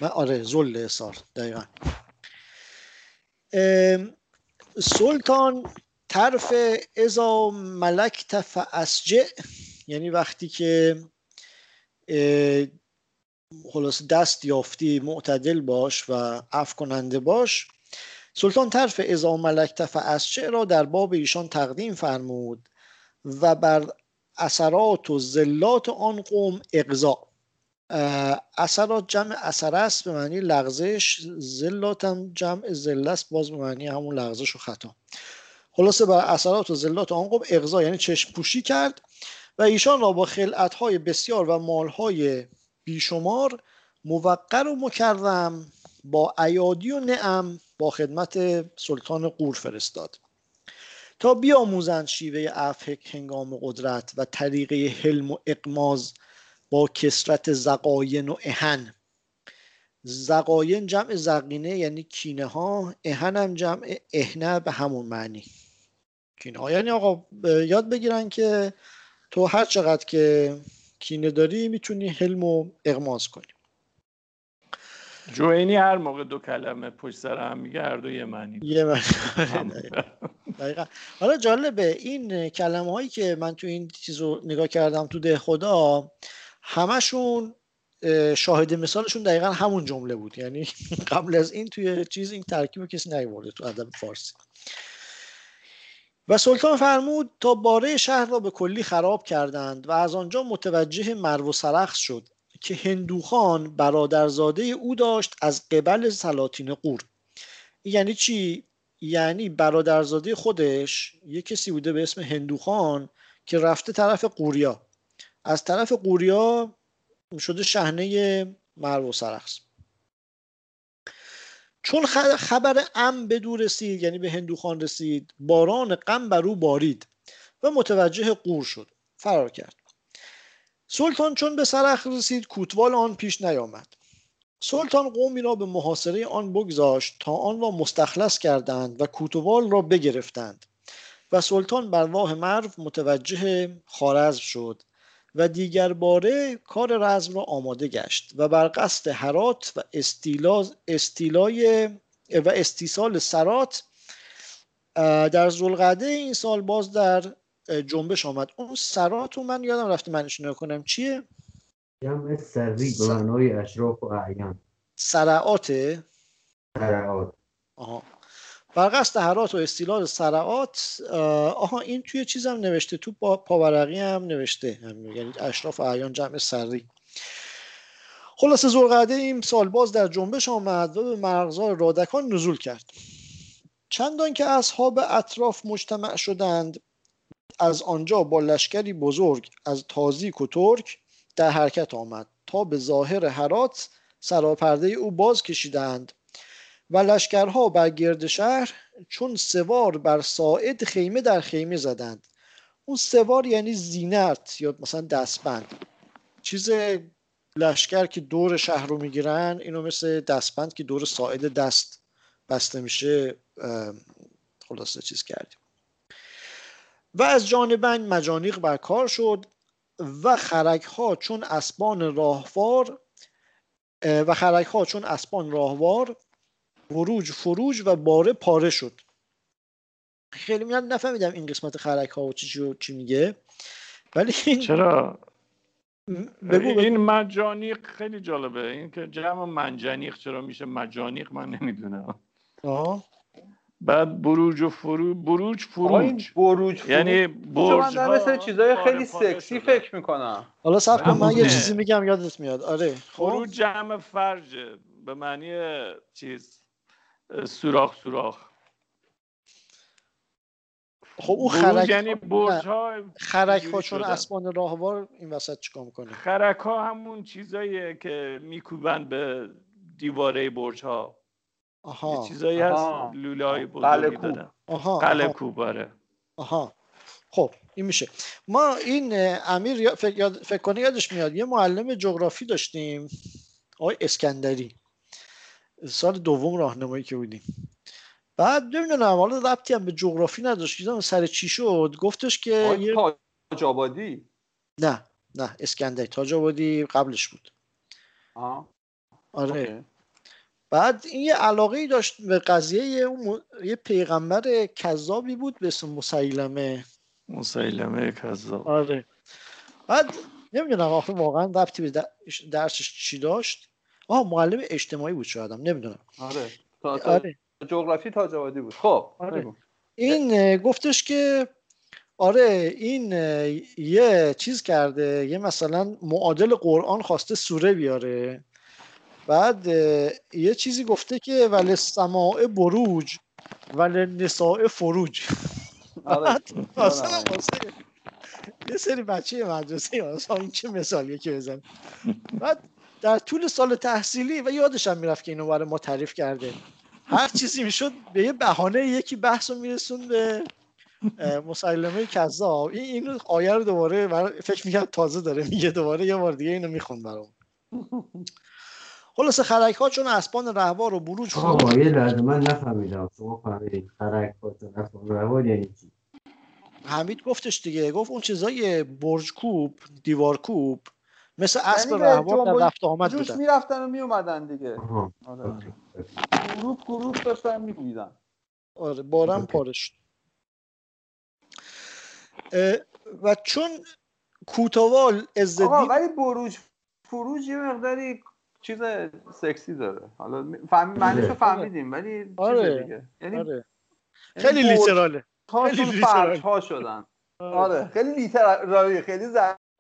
من آره زل اسار دقیقا. سلطان طرف ازا ملک اسجع یعنی وقتی که خلاص دست یافتی معتدل باش و اف کننده باش. سلطان طرف ازا ملک تفعصچه را در باب ایشان تقدیم فرمود و بر اثرات و زلات آن قوم اقضا. اثرات جمع اثر است به معنی لغزش زلات هم جمع زل است باز به معنی همون لغزش و خطا. خلاصه بر اثرات و زلات آن قوم اقضا یعنی چشم پوشی کرد و ایشان را با های بسیار و مالهای بیشمار موقر و مکرم با ایادی و نعم با خدمت سلطان قور فرستاد. تا بیاموزند شیوه افک هنگام قدرت و طریقه حلم و اقماز با کسرت زقاین و اهن. زقاین جمع زقینه یعنی کینه ها اهن هم جمع اهنه به همون معنی. کینه ها یعنی آقا یاد بگیرن که تو هر چقدر که کینه داری می‌تونی حلم و اغماز کنی. جوینی هر موقع دو کلمه پشت سر هم میگه هر دو یه معنی. یه معنی. دقیقا. حالا جالبه این کلمه هایی که من تو این چیز رو نگاه کردم تو ده خدا همشون شاهد مثالشون دقیقا همون جمله بود. یعنی [LAUGHS] قبل از این توی چیز این ترکیب کسی نیورده تو ادب فارسی. و سلطان فرمود تا باره شهر را به کلی خراب کردند و از آنجا متوجه مرو سرخص شد که هندوخان برادرزاده او داشت از قبل سلاطین قور. یعنی چی؟ یعنی برادرزاده خودش یه کسی بوده به اسم هندوخان که رفته طرف قوریا. از طرف قوریا شده شهنه مرو سرخص چون خبر ام به دور رسید یعنی به هندوخان رسید باران غم بر او بارید و متوجه قور شد فرار کرد. سلطان چون به سرخ رسید کوتوال آن پیش نیامد. سلطان قومی را به محاصره آن بگذاشت تا آن را مستخلص کردند و کوتوال را بگرفتند و سلطان بر راه مرو متوجه خارزم شد. و دیگر باره کار رزم را آماده گشت و بر قصد حرات و استیلای و استیصال سرات در زلغده این سال باز در جنبش آمد. اون سرات رو من یادم رفته منش کنم. چیه؟ جمع سری به معنای اشراف و اعیان. سرعات سرعات. آها. بر قصد حرات و استیلال سرعات آها این توی چیزم نوشته. تو پاورقی هم نوشته. یعنی اشراف اعیان جمع سری. خلاصه زرقده این سال باز در جنبش آمد و به مرغزار رادکان نزول کرد. چندان که اصحاب اطراف مجتمع شدند از آنجا با لشکری بزرگ از تازیک و ترک در حرکت آمد. تا به ظاهر حرات سراپرده او باز کشیدند. و لشکرها بر گرد شهر چون سوار بر ساعد خیمه در خیمه زدند. اون سوار یعنی زینت یا مثلا دستبند. چیز لشکر که دور شهر رو می‌گیرن اینو مثل دستبند که دور ساعد دست بسته میشه خلاصه چیز کردیم. و از جانبین مجانیق بر کار شد و خرک ها چون اسبان راهوار و خرک ها چون اسبان راهوار وروج فروج و باره پاره شد. خیلی من نفهمیدم این قسمت خرک ها و چی, چی میگه. ولی این چرا؟ بگو این مجانیق خیلی جالبه. این که جمع منجنیق چرا میشه؟ مجانیق من نمی‌دونم. آه بعد بروج و فرو بروج فروج. بروج یعنی برج من مثل چیزای خیلی سکسی فکر می‌کنم. حالا صبر کن من یه چیزی میگم یادت میاد. آره. خب. فروج جمع فرج به معنی چیز. سوراخ سوراخ. خب اون خرک یعنی برج ها خرک ها چون اسبان راهوار این وسط چیکار می‌کنه؟ خرک ها همون چیزاییه که میکوبن به دیواره برج ها آها یه چیزایی هست لوله های بزرگی دادن. آها قلعه کوباره آها. خب این میشه. ما این امیر فکر. فکر کنه یادش میاد یه معلم جغرافی داشتیم آقای اسکندری. سال دوم راهنمایی که بودیم. بعد نمی‌دونم حالا ربطی هم به جغرافی نداشت. دیدم سر چی شد؟ گفتش که یه... تاج آبادی؟ نه نه اسکندری تاج آبادی قبلش بود. آه. آره. بعد این یه علاقه ای داشت به قضیه یه, یه پیغمبر کذابی بود به اسم مسیلمه. مسیلمه کذاب. آره. بعد نمی‌دونم آخه واقعا ربطی به درسش چی داشت؟ آه معلم اجتماعی بود شایدم نمی‌دونم. آره تا, آره. جغرافی تاجوادی بود. خب آره. این گفتش که آره این یه چیز کرده یه مثلا معادل قرآن خواسته سوره بیاره. بعد یه چیزی گفته که ول سماع بروج ول نساء فروج. [LAUGHS] آره. یه سری بچه مدرسه اصلا این چه مثالیه که بزن. بعد در طول سال تحصیلی و یادش هم می‌رفت که اینو برای ما تعریف کرده. هر چیزی می‌شد به یه بهانه یکی بحث رو میرسون به مسلمه کذاب. این اینو آیه رو دوباره فکر می‌کنم تازه داره میگه دوباره یه بار دیگه اینو میخون برام. خلاص خرک ها چون اسبان رهبار و بروج خود یه لحظه من نفهمیدم شما فهمیدید خرک ها چون اسبان رهبار یعنی چی؟ حمید گفتش دیگه گفت اون چیزای برج کوب دیوار کوب مثل اسب یعنی رهبار در رفت آمد جوش بودن. می‌رفتن و میومدن دیگه. آره. گروپ گروپ داشتن میبویدن آره بارم پارش. و چون کوتوال ازدی ولی بروج فروج یه مقداری چیز سکسی داره. حالا فهم... معنیشو آره. فهمیدیم ولی آره. دیگه. یعنی آره. یعنی خیلی لیتراله. خیلی لیترال ها شدن. آره. آره خیلی لیترالی خیلی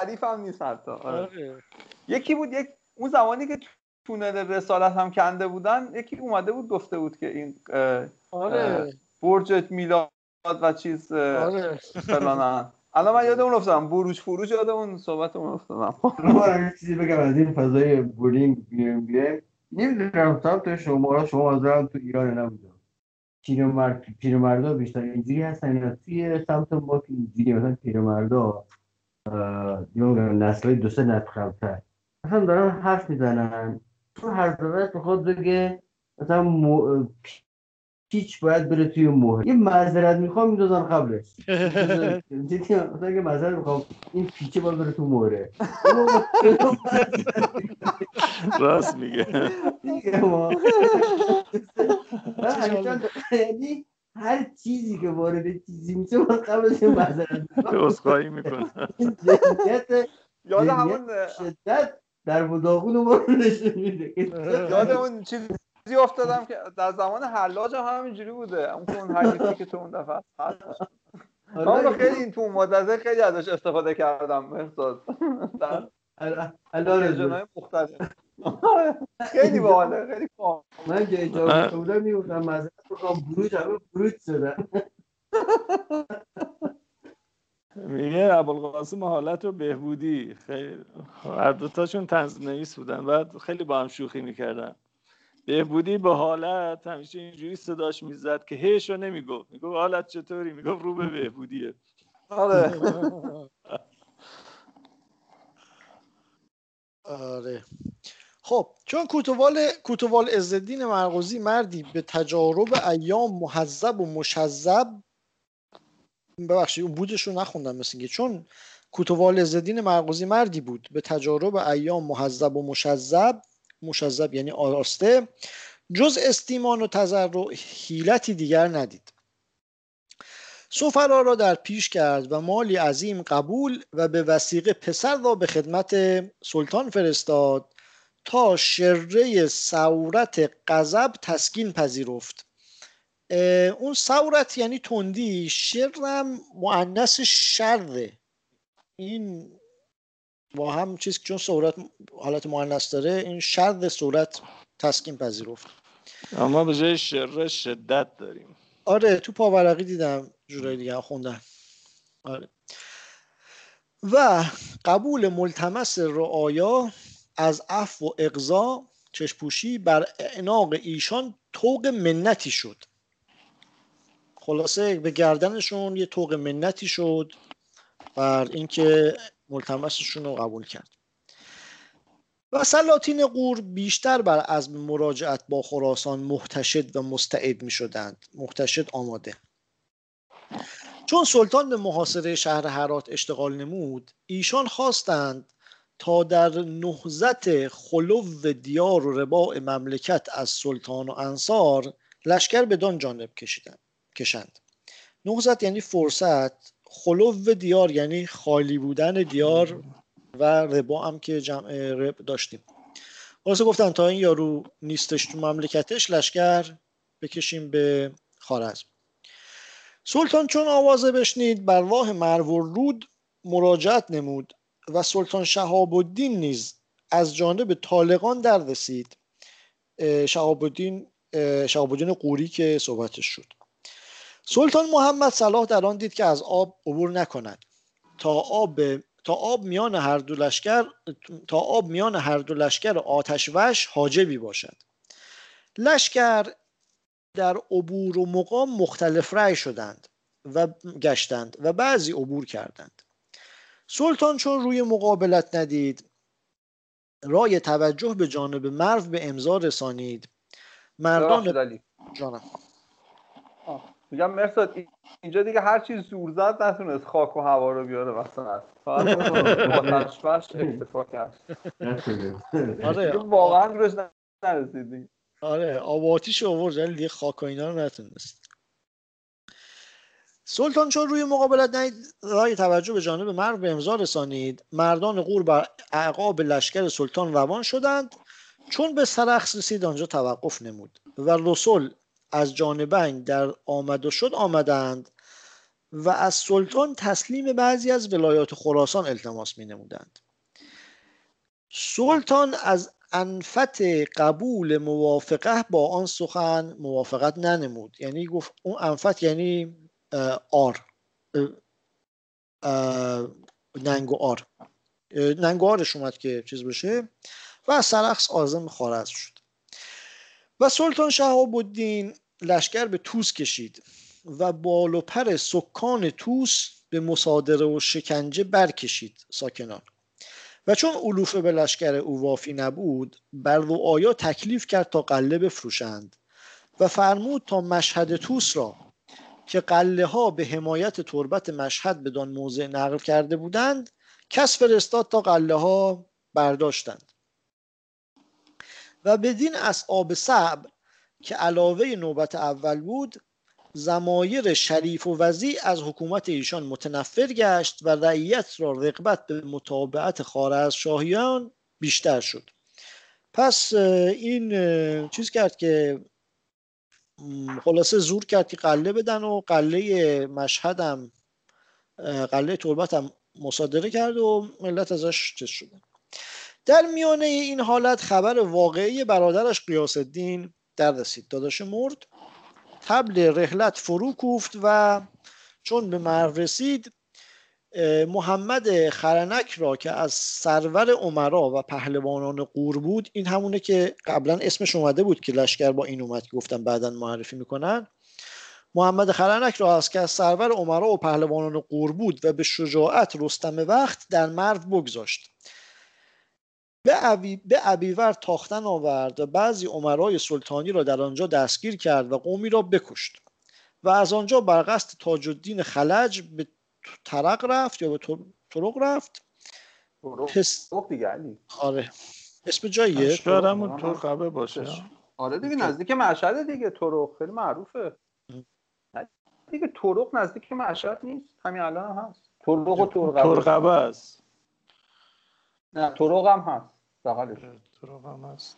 ظریف هم نیست حتی آره. آره. یکی بود یک اون زمانی که تونل رسالت هم کنده بودن یکی اومده بود گفته بود که این آره. برج میلاد و چیز آره. الان من یاد اون افتادم بروج فروج یاد اون صحبت اون افتادم [LAUGHS] من چیزی بگم از این فضای بولینگ بیرون بیایم نمی‌دونم تو شما شما از تو ایران نبودم پیرمرد پیرمردا بیشتر اینجوری هستن یا توی سمت ما که اینجوری مثلا پیرمردا نسل دو سه نسل قبلتر مثلا دارن حرف می‌زنن. تو هر دولت خود بگه مثلا پیچ باید بره توی مهر. یه معذرت می‌خوام میدازن قبلش. [LAUGHS] مثلا که معذرت می‌خوام این پیچه باید بره تو مهره. راست میگه. [LAUGHS] [LAUGHS] یعنی هر چیزی که وارد چیزی میشه ما قبلش معذرت می‌خوام. [LAUGHS] می‌کنه یاد همون شدت در مداغون ما نشون میده. [LAUGHS] یاد اون چیز چیزی افتادم که در زمان حلاج هم همینجوری بوده. اون اون حدیثی که تو اون دفعه من خیلی این تو مدرسه خیلی ازش استفاده کردم. [LAUGHS] احساس در مختلف. خیلی باحاله خیلی خوب من که اجازه بودم می‌گفتم معذرت بخوام بروج همه بروج شدن. میگه ابوالقاسم حالت و بهبودی. خیلی هر دوتاشون تنز نویس بودن. بعد خیلی با هم شوخی می‌کردن. بهبودی به حالت همیشه اینجوری صداش می‌زد که هیش رو نمی‌گفت. می‌گفت حالت چطوری؟ می‌گفت رو به بهبودیه. آره. [LAUGHS] آره. خب چون کوتوال کوتوال عزالدین مرغوزی مردی به تجارب ایام محذب و مشذب ببخشید اون بودش رو نخوندم مثل چون کوتوال عزالدین مرغوزی مردی بود به تجارب ایام محذب و مشذب مشذب یعنی آراسته جز استیمان و تذر حیلتی دیگر ندید. سفرا را در پیش کرد و مالی عظیم قبول و به وسیقه پسر را به خدمت سلطان فرستاد تا شره سورت غضب تسکین پذیرفت. اون سورت یعنی تندی. شرم معنس شره. این با هم چیز چون صورت حالت مؤنث داره این شر صورت تسکین پذیرفت. اما به جای شر شدت داریم. آره تو پاورقی دیدم جورای دیگه خوندن آره. و قبول ملتمس رعایا از عفو و اقضا چشپوشی بر اعناق ایشان توق منتی شد. خلاصه به گردنشون یه توق منتی شد بر اینکه ملتمسشون رو قبول کرد. و سلاطین قور بیشتر بر از مراجعت با خراسان محتشد و مستعد می شدند محتشد آماده. چون سلطان به محاصره شهر هرات اشتغال نمود ایشان خواستند تا در نهزت خلو دیار و رباع مملکت از سلطان و انصار لشکر بدان جانب کشیدند کشند. نهزت یعنی فرصت خلو دیار یعنی خالی بودن دیار و ربا هم که جمع رب داشتیم. واسه گفتن تا این یارو نیستش تو مملکتش لشکر بکشیم به خارزم سلطان چون آوازه بشنید بر راه مرور رود مراجعت نمود. و سلطان شهاب الدین نیز از جانب طالقان در رسید. شهاب الدین شهاب الدین قوری که صحبتش شد. سلطان محمد صلاح در آن دید که از آب عبور نکند. تا آب تا آب میان هر دو لشکر تا آب میان هر دو لشکر آتش وش حاجبی باشد. لشکر در عبور و مقام مختلف رأی شدند و گشتند و بعضی عبور کردند. سلطان چون روی مقابلت ندید رای توجه به جانب مرو به امضا رسانید. مردان جانم. میگم مرساد اینجا دیگه هر چیز زور زد نتونست خاک و هوا رو بیاره مثلا. فقط [LAUGHS] اکتفا کرد. آره. واقعا روش نرسید آره آواتیش آورد ولی دیگه خاک و اینا رو نتونست. سلطان چون روی مقابلت نهید رای توجه به جانب مرو به امضا رسانید. مردان قور بر اعقاب لشکر سلطان روان شدند. چون به سرخس رسید آنجا توقف نمود و رسول از جانبین در آمد و شد آمدند و از سلطان تسلیم بعضی از ولایات خراسان التماس می نمودند سلطان از انفت قبول موافقه با آن سخن موافقت ننمود. یعنی گفت اون انفت یعنی آر. ننگ و آر. ننگ و آرش اومد که چیز بشه و سرخص آزم خارز شد. و سلطان شهاب الدین لشکر به توس کشید و بال و پر سکان توس به مصادره و شکنجه برکشید ساکنان. و چون علوفه به لشکر او وافی نبود بر آیا تکلیف کرد تا قله بفروشند؟ و فرمود تا مشهد توس را که قله ها به حمایت تربت مشهد بدان موضع نقل کرده بودند کس فرستاد تا قله ها برداشتند. و بدین آب صبر که علاوه نوبت اول بود زمایر شریف و وزی از حکومت ایشان متنفر گشت و رعیت را رقبت به متابعت خارز شاهیان بیشتر شد. پس این چیز کرد که خلاصه زور کرد که قله بدن و قله مشهدم قله تربت هم مصادره کرد و ملت ازش چیز شدن در میانه این حالت خبر واقعی برادرش قیاس الدین در رسید. داداش مرد تبل رحلت فرو کوفت و چون به مرو رسید محمد خرنک را که از سرور عمرا و پهلوانان قور بود این همونه که قبلا اسمش اومده بود که لشکر با این اومد که گفتم بعدا معرفی می‌کنن. محمد خرنک را از که از سرور عمرا و پهلوانان قور بود و به شجاعت رستم وقت در مرد بگذاشت. به, به ابیور تاختن آورد و بعضی عمرای سلطانی را در آنجا دستگیر کرد و قومی را بکشت و از آنجا بر قصد تاج الدین خلج به ترق رفت یا به طرق رفت؟ پس... دیگه آره. اسم جاییه؟ شهرمون ترقبه باشه. آره دیگه نزدیک مشهد دیگه طرق. خیلی معروفه. دیگه طرق نزدیک مشهد نیست. همین الان هم هست. طرق و ترقبه است. نه طرق هم هست. بغلش. خب.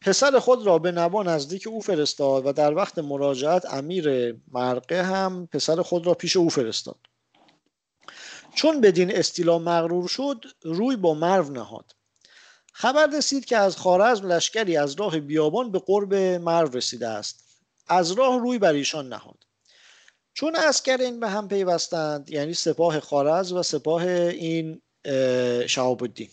پسر خود را به نوا نزدیک او فرستاد و در وقت مراجعت امیر مرقه هم پسر خود را پیش او فرستاد. چون بدین استیلا مغرور شد روی به مرو نهاد. خبر رسید که از خوارزم لشکری از راه بیابان به قرب مرو رسیده است. از راه روی بر ایشان نهاد. چون عسکرین به هم پیوستند یعنی سپاه خوارزم و سپاه این شهاب الدین.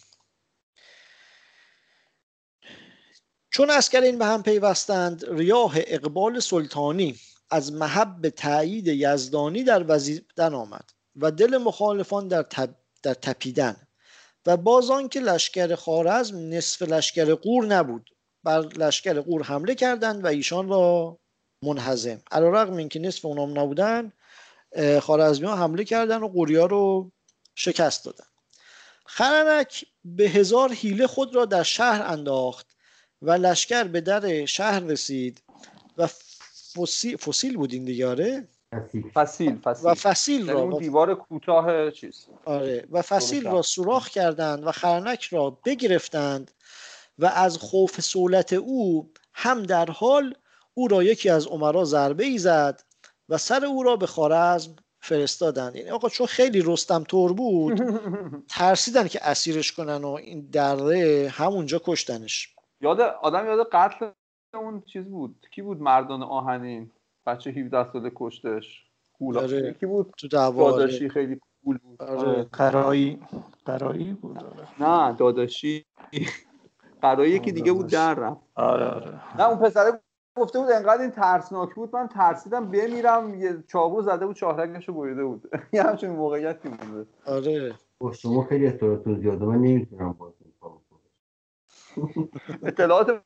چون عسکرین به هم پیوستند ریاح اقبال سلطانی از محب تایید یزدانی در وزیدن آمد و دل مخالفان در, در تپیدن و باز که لشکر خارزم نصف لشکر قور نبود بر لشکر قور حمله کردند و ایشان را منحزم علا رقم این که نصف اونام نبودن خارزمی ها حمله کردن و قوریا رو شکست دادن. خرنک به هزار حیله خود را در شهر انداخت و لشکر به در شهر رسید و فسیل, فسیل بود این دیگاره فسیل. فسیل و فسیل را اون دیوار کوتاه چیز. آره. و فسیل را سوراخ کردند و خرنک را بگرفتند و از خوف سولت او هم در حال او را یکی از عمرا ضربه ای زد و سر او را به خارزم فرستادند. یعنی آقا چون خیلی رستم تور بود [LAUGHS] ترسیدن که اسیرش کنن و این دره همونجا کشتنش. یاد آدم یاد قتل اون چیز بود. کی بود مردان آهنین؟ بچه 17 ساله کشتش. آره. کی بود؟ تو داداشی خیلی پول بود. آره. قرایی قرایی بود آره. نه داداشی. قرایی که دیگه بود در رفت. آره آره. نه اون پسره گفته بود انقدر این ترسناک بود من ترسیدم بمیرم یه چاقو زده بود چهاررگشو بریده بود. [LAUGHS] یه همچین موقعیتی بود. آره. شما خیلی اطلاعاتون زیاده من نمی‌تونم باز اطلاعات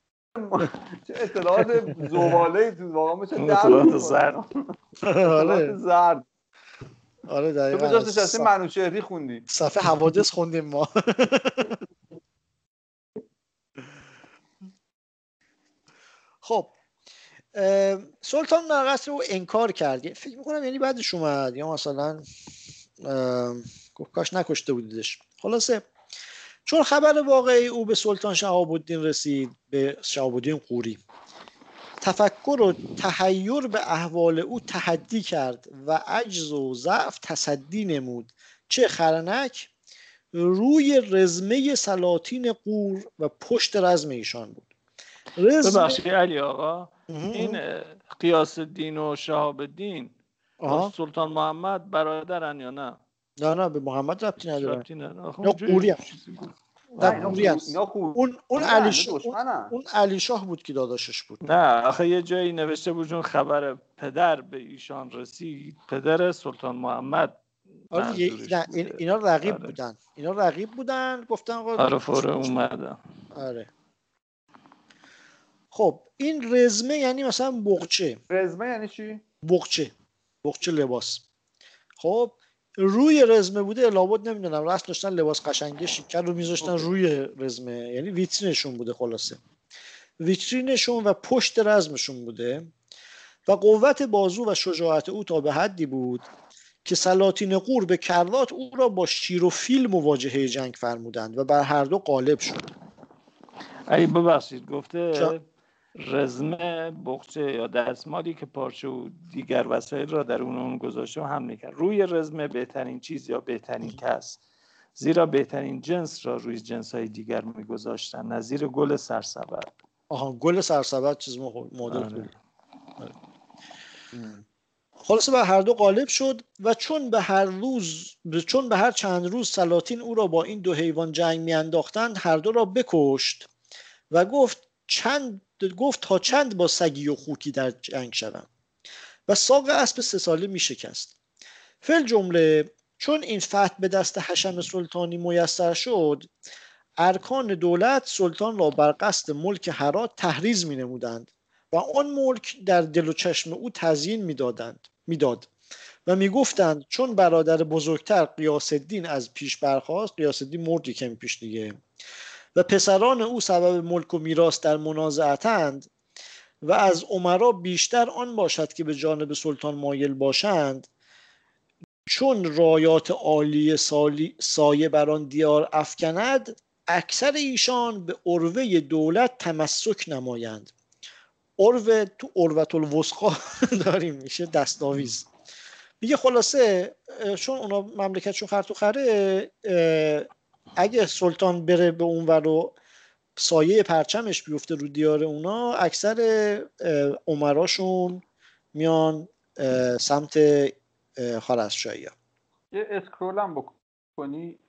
چه اطلاعات زباله تو واقعا مثل اطلاعات زرد. آره. زرد. آره دقیقاً. تو بجاست نشستی منوچهری خوندی. صفحه حوادث خوندیم ما. [LAUGHS] خب سلطان نرقص رو انکار کرد. فکر می‌کنم یعنی بعدش اومد. یا مثلا کاش نکشته بودیدش. خلاصه چون خبر واقعی او به سلطان شهاب الدین رسید به شهاب الدین قوری. تفکر و تحیر به احوال او تحدی کرد و عجز و ضعف تصدی نمود. چه خرنک! روی رزمه سلاطین قور و پشت رزم ایشان بود. ببخشید علی آقا این قیاس الدین و شهاب الدین سلطان محمد برادرن یا نه؟ نه نه به محمد ربطی نداره نه قوری اون اون علی شاه اون علی شاه بود که داداشش بود. نه آخه یه جایی نوشته بود چون خبر پدر به ایشان رسید. پدر سلطان محمد. آره این اینا رقیب آره. بودن. اینا رقیب بودن گفتن آقا آره فوره اومدن. آره. خب این رزمه یعنی مثلا بغچه. رزمه یعنی چی؟ بغچه. بغچه لباس. خب روی رزمه بوده لابد نمی‌دونم. راست داشتن لباس قشنگه شیکر رو میذاشتن روی رزمه. یعنی ویترینشون بوده خلاصه. ویترینشون و پشت رزمشون بوده. و قوت بازو و شجاعت او تا به حدی بود که سلاطین قور به کردات او را با شیر و فیل مواجهه جنگ فرمودند و بر هر دو غالب شد. ای ببخشید گفته رزمه بخچه یا دستمالی که پارچه و دیگر وسایل را در اون اون گذاشته و حمله کرد روی رزمه بهترین چیز یا بهترین کس زیرا بهترین جنس را روی جنس های دیگر میگذاشتن نظیر گل سرسبد آها گل سرسبد چیز مدل آره. آره. خلاصه به هر دو غالب شد و چون به هر روز چون به هر چند روز سلاطین او را با این دو حیوان جنگ میانداختند هر دو را بکشت و گفت چند گفت تا چند با سگی و خوکی در جنگ شوم. و ساق اسب سه ساله می شکست. فل جمله چون این فتح به دست حشم سلطانی میسر شد ارکان دولت سلطان را بر قصد ملک هرات تحریز می نمودند و آن ملک در دل و چشم او تزیین می‌دادند می‌داد و می‌گفتند چون برادر بزرگتر قیاس الدین از پیش برخواست قیاس الدین مرد کمی پیش دیگه. و پسران او سبب ملک و میراث در منازعتند و از عمرا بیشتر آن باشد که به جانب سلطان مایل باشند چون رایات عالی سایه بر آن دیار افکند اکثر ایشان به عروه دولت تمسک نمایند. عروه تو عروت الوسقا [LAUGHS] داریم میشه دستاویز. میگه خلاصه چون اونا مملکتشون خرط و خره اگه سلطان بره به اون و سایه پرچمش بیفته رو دیار اونا اکثر عمراشون میان سمت خارزشایی ها یه اسکرول هم بکنی؟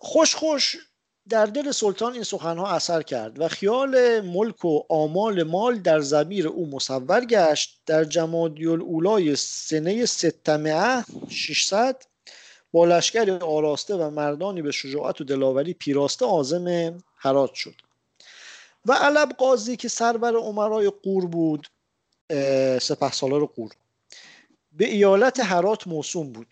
خوش خوش در دل سلطان این سخنها اثر کرد و خیال ملک و آمال مال در زمیر او مصور گشت. در جمادی اولای سنه ستمعه 600 با لشکر آراسته و مردانی به شجاعت و دلاوری پیراسته آزم حرات شد. و علب قاضی که سرور عمرای قور بود سپه سالار قور به ایالت حرات موسوم بود.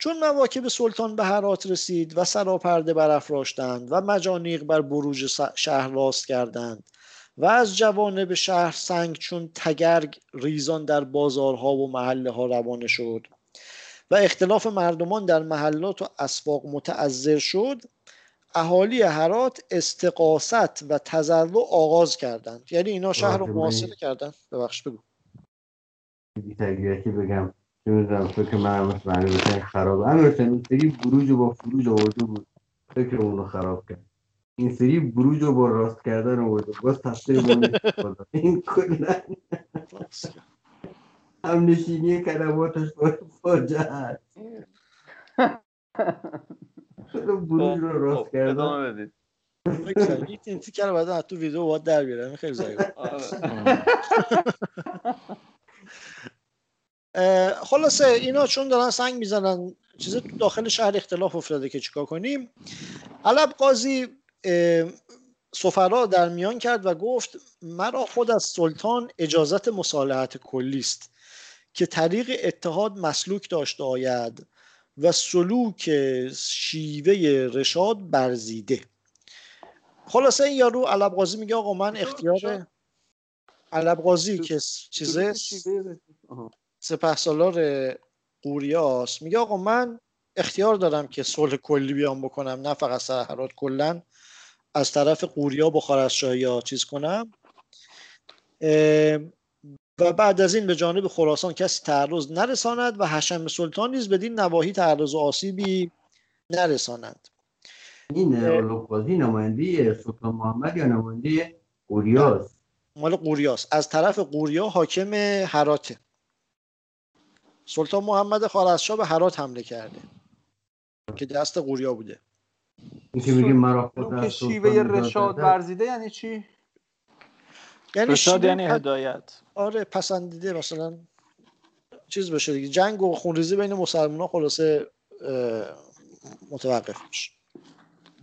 چون مواکب سلطان به هرات رسید و سراپرده برافراشتند و مجانیق بر بروج شهر راست کردند و از جوانب شهر سنگ چون تگرگ ریزان در بازارها و محله ها روانه شد و اختلاف مردمان در محلات و اسواق متعذر شد اهالی هرات استقاست و تزرع آغاز کردند. یعنی اینا شهر رو محاصره کردند ببخش بگو. بگم. نمی‌دونم فکر من هم مثل خراب امیر حسین سری بروج با فروج آورده بود. فکر اونو خراب کرد. این سری بروج رو با راست کردن آورده باز تصویر این کلا هم نشینی کلماتش فاجعه. هست بروج رو راست خب، کردن. این تیکر رو بعد تو ویدیو باید در بیارم. خیلی زایی خلاصه اینا چون دارن سنگ می‌زنن چیز تو داخل شهر اختلاف افتاده که چیکار کنیم. علب قاضی سفرا در میان کرد و گفت مرا خود از سلطان اجازت مصالحت کلی است که طریق اتحاد مسلوک داشته آید و سلوک شیوه رشاد برزیده. خلاصه این یارو علب قاضی میگه آقا من اختیار علب قاضی که چیزه سپه سالار قوریاس میگه آقا من اختیار دارم که صلح کلی بیام بکنم نه فقط سهرات کلا از طرف قوریا بخار از ها چیز کنم. و بعد از این به جانب خراسان کسی تعرض نرساند و حشم سلطان نیز بدین نواحی تعرض و آسیبی نرساند. این اولوقازی نماینده سلطان محمد یا نماینده قوریاس؟ مال قوریاس. از طرف قوریا حاکم هراته سلطان محمد خارزشاه به هرات حمله کرده که دست غوریا بوده. این که میگه مرا که شیوه رشاد ورزیده یعنی چی؟ یعنی رشاد یعنی هدایت. آره پسندیده مثلا چیز بشه دیگه. جنگ و خونریزی بین مسلمان ها خلاصه متوقف میشه.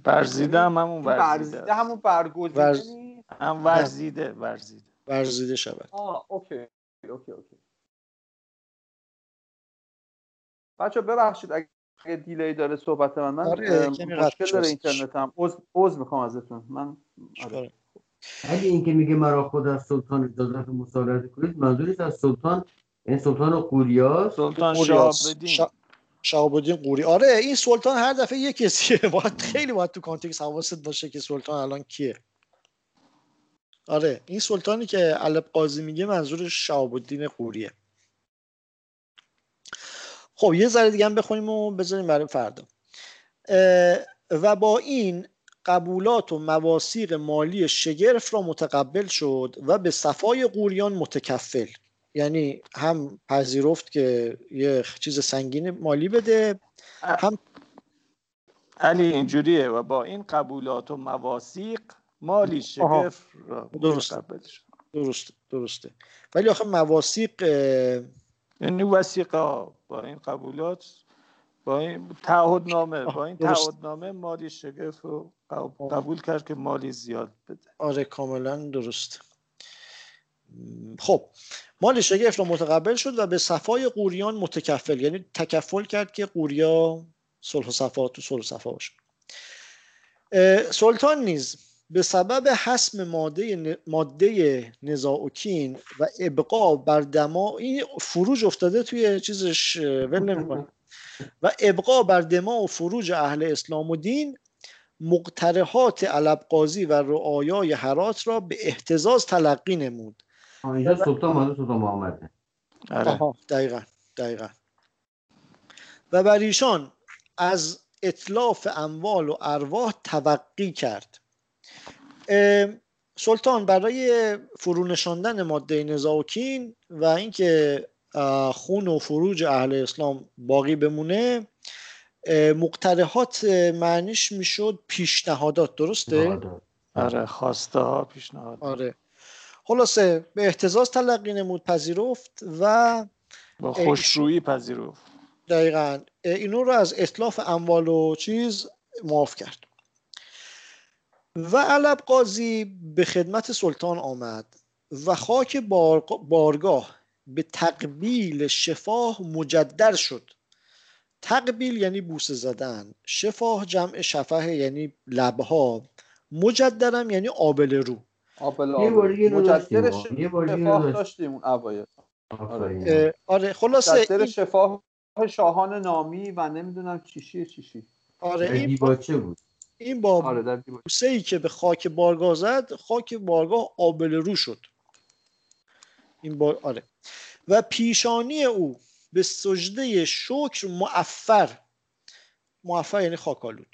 ورزیده هم همون ورزیده همون برگزیده. ورز... هم ورزیده ورزیده. ورزیده شود. آه OK OK OK. بچه ببخشید اگه دیلی داره صحبت من من آره، مشکل داره اینترنت هم عوض می‌خوام ازتون. من آره. اگه اینکه میگه مرا خود از سلطان اجازت مصالحت کنید منظورش از سلطان این سلطان قوریا سلطان شهابالدین. قوری. آره این سلطان هر دفعه یه کسیه. [LAUGHS] باید خیلی باید تو کانتکس حواست باشه که سلطان الان کیه. آره این سلطانی که علب قاضی میگه منظورش شهابالدین قوریه. خب یه ذره دیگه هم بخونیم و بذاریم برای فردا. و با این قبولات و مواسیق مالی شگرف را متقبل شد و به صفای قوریان متکفل. یعنی هم پذیرفت که یه چیز سنگین مالی بده هم علی اینجوریه و با این قبولات و مواسیق مالی شگرف را متقبل شد. درسته درسته. ولی آخه مواسیق یعنی وسیقه با این قبولات با این تعهد نامه با این تعهد نامه مالی شگفت رو قبول کرد که مالی زیاد بده. آره کاملا درست. خب مال شگفت رو متقبل شد و به صفای قوریان متکفل یعنی تکفل کرد که قوریا صلح و صفا تو صلح و صفا باشه. سلطان نیز به سبب حسم ماده ماده نزاوکین و ابقا بر دما این فروج افتاده توی چیزش ول و ابقا بر دما و فروج اهل اسلام و دین مقترحات علب قاضی و رعایای حرات را به احتزاز تلقی نمود. اینجا سلطان سلطان محمد. آره. دقیقا دقیقا. و بر ایشان از اطلاف اموال و ارواح توقی کرد. سلطان برای فرونشاندن ماده نزاوکین و اینکه خون و فروج اهل اسلام باقی بمونه مقترحات معنیش می‌شد پیشنهادات درسته؟ آره خواسته ها پیشنهاد آره. خلاصه به احتزاز تلقی نمود پذیرفت و با خوشرویی پذیرفت. دقیقا. اینو رو از اطلاف اموال و چیز معاف کرد. و علب قاضی به خدمت سلطان آمد و خاک بارگاه به تقبیل شفاه مجدر شد تقبیل یعنی بوسه زدن شفاه جمع شفه یعنی لبها مجدرم یعنی آبل رو مجدد ما. یه اینو شفاه داشتیم. اون اوایل. اه، آره خلاصه این, شفاه شاهان نامی و نمی‌دونم چیشی چیشی آره این با, دیباچه بود این با آره. بوسه ای که به خاک بارگاه زد خاک بارگاه آبل رو شد این با آره و پیشانی او به سجده شکر معفر معفر یعنی خاکالود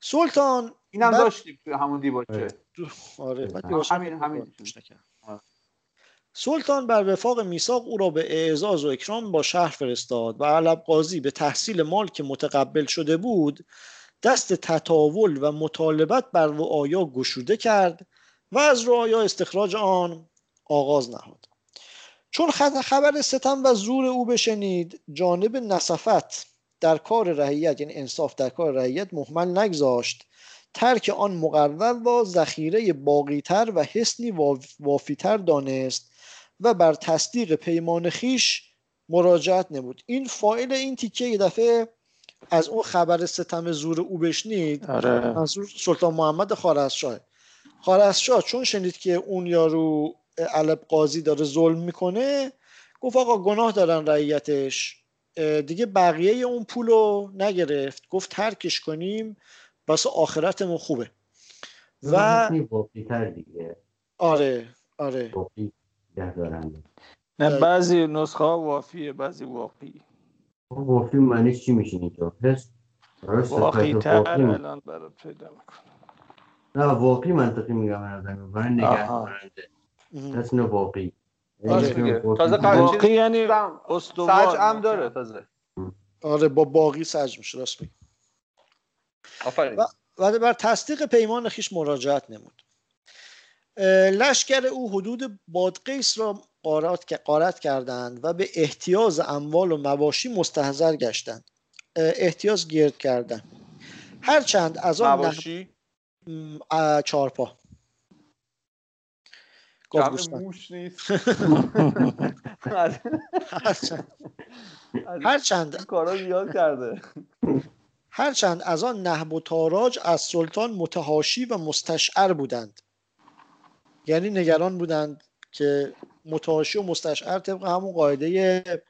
سلطان اینم بعد- داشتیم توی همون دیباچه آره. آره همین- همین-. آره. سلطان بر وفاق میثاق او را به اعزاز و اکرام با شهر فرستاد و علب قاضی به تحصیل مال که متقبل شده بود دست تطاول و مطالبت بر رعایا گشوده کرد و از رعایا استخراج آن آغاز نهاد. چون خبر ستم و زور او بشنید جانب نصفت در کار رعیت یعنی انصاف در کار رعیت مهمل نگذاشت. ترک آن مقرر را ذخیره باقیتر و حسنی واف- وافیتر دانست و بر تصدیق پیمان خیش مراجعت نمود. این فایل این تیکه یه دفعه از اون خبر ستم زور او بشنید آره. منظور سلطان محمد خارزشاه. خارزشاه چون شنید که اون یارو علب قاضی داره ظلم می‌کنه گفت آقا گناه دارن رعیتش. دیگه بقیه اون پولو نگرفت. گفت ترکش کنیم واسه آخرتمون خوبه. و دیگه. آره آره. نه بعضی نسخه ها وافیه بعضی واقعی. واقعی معنیش چی میشه اینجا حس برای صفت واقعی تر الان برات پیدا می‌کنم نه واقعی منطقی میگم من. برای نگه. دارنده اه. حسن واقعی آره یعنی. واقعی تازه واقعی یعنی سج هم. داره تازه آره با باقی سج میشه راست میگی آفرین و- بر تصدیق پیمان خیش مراجعت نمود لشکر او حدود بادقیس را قارت, قارت کردند و به احتیاز اموال و مواشی مستحضر گشتند. احتیاز گرد کردند. هرچند از آن نه... نباشی م، اه، چهارپا. گاو جمع گوسفند. موش نیست. [LAUGHS] هرچند کارا زیاد کرده. هرچند از آن نهب و تاراج از سلطان متهاشی و مستشعر بودند. یعنی نگران بودند که متهاشی و مستشعر طبق همون قاعده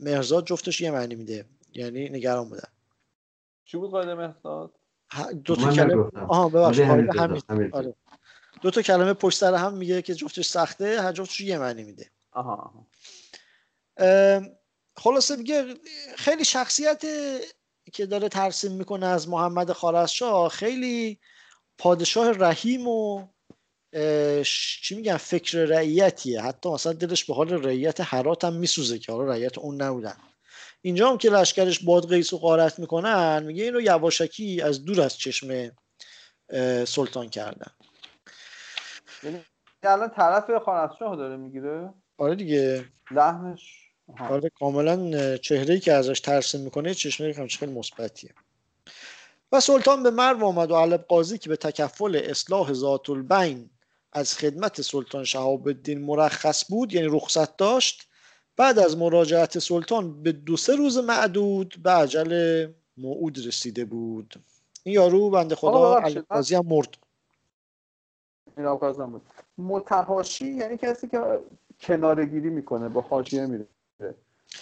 مهرزاد جفتش یه معنی میده یعنی نگران بودن چی بود قاعده مهداد ه- دو تا کلمه. آها ببخشید ولی همین قاعده همین. آره دو تا کلمه پشت سر هم میگه که جفتش سخته هر جفتش یه معنی میده آها. اه، خلاصه میگه خیلی شخصیت که داره ترسیم می‌کنه از محمد خارزشاه خیلی پادشاه رحیم و چی میگن؟ فکر رعیتیه. حتی مثلا دلش به حال رعیت هرات هم میسوزه که حالا رعیت اون نبودن. اینجا هم که لشکرش بادغیس و غارت می‌کنن میگه اینو یواشکی از دور از چشم سلطان کردن. یعنی الان طرف خانشاه داره می‌گیره؟ آره دیگه. لحنش آها. آره کاملا چهره ای که ازش ترسیم می‌کنه چشمه همش خیلی مثبتیه. و سلطان به مرو آمد و علب قاضی که به تکفل اصلاح ذات البین از خدمت سلطان شهاب الدین مرخص بود یعنی رخصت داشت. بعد از مراجعت سلطان به دو سه روز معدود به عجل موعود رسیده بود. این یارو بنده خدا آقا ببخشید، علب قاضی هم مرد. این بود. متحاشی یعنی کسی که کنارگیری می‌کنه با حاشیه میره.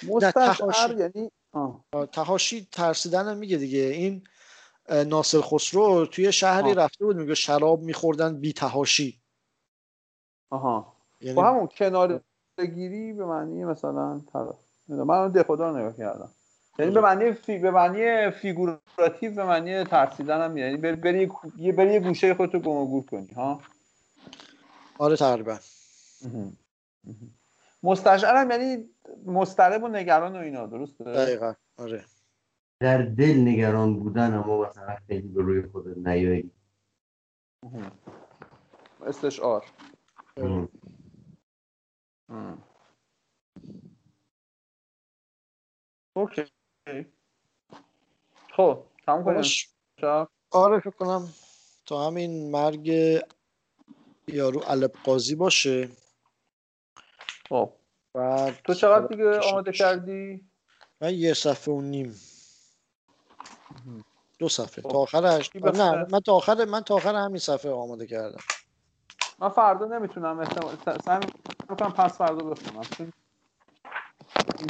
مستشعر. یعنی آه. تهاشی ترسیدن هم میگه دیگه. این ناصر خسرو توی شهری آه. رفته بود میگه شراب میخوردن بی تهاشی آها. یعنی با همون کنارگیری به معنی مثلا طرف من اون دفاع رو نگاه کردم. یعنی به معنی فی... به معنی فیگوراتیو به معنی ترسیدن هم یعنی بری بری یه بری یه گوشه خودتو گم و گور کنی ها؟ آره تقریبا. مستشعر هم یعنی مضطرب و نگران و اینا درسته؟ دقیقا. آره. در دل نگران بودن اما مثلا خیلی به روی خود نیایی. اوکی. خب تموم کنیم. شب. آره فکر کنم تا همین مرگ یارو علب قاضی باشه. خب. تو چقدر دیگه. آماده کردی؟ من یه صفحه و نیم. دو صفحه. تا آخرش نه من تا آخر من تا آخر همین صفحه آماده کردم. من فردا نمی‌تونم سعی می‌کنم پس فردا بخونم.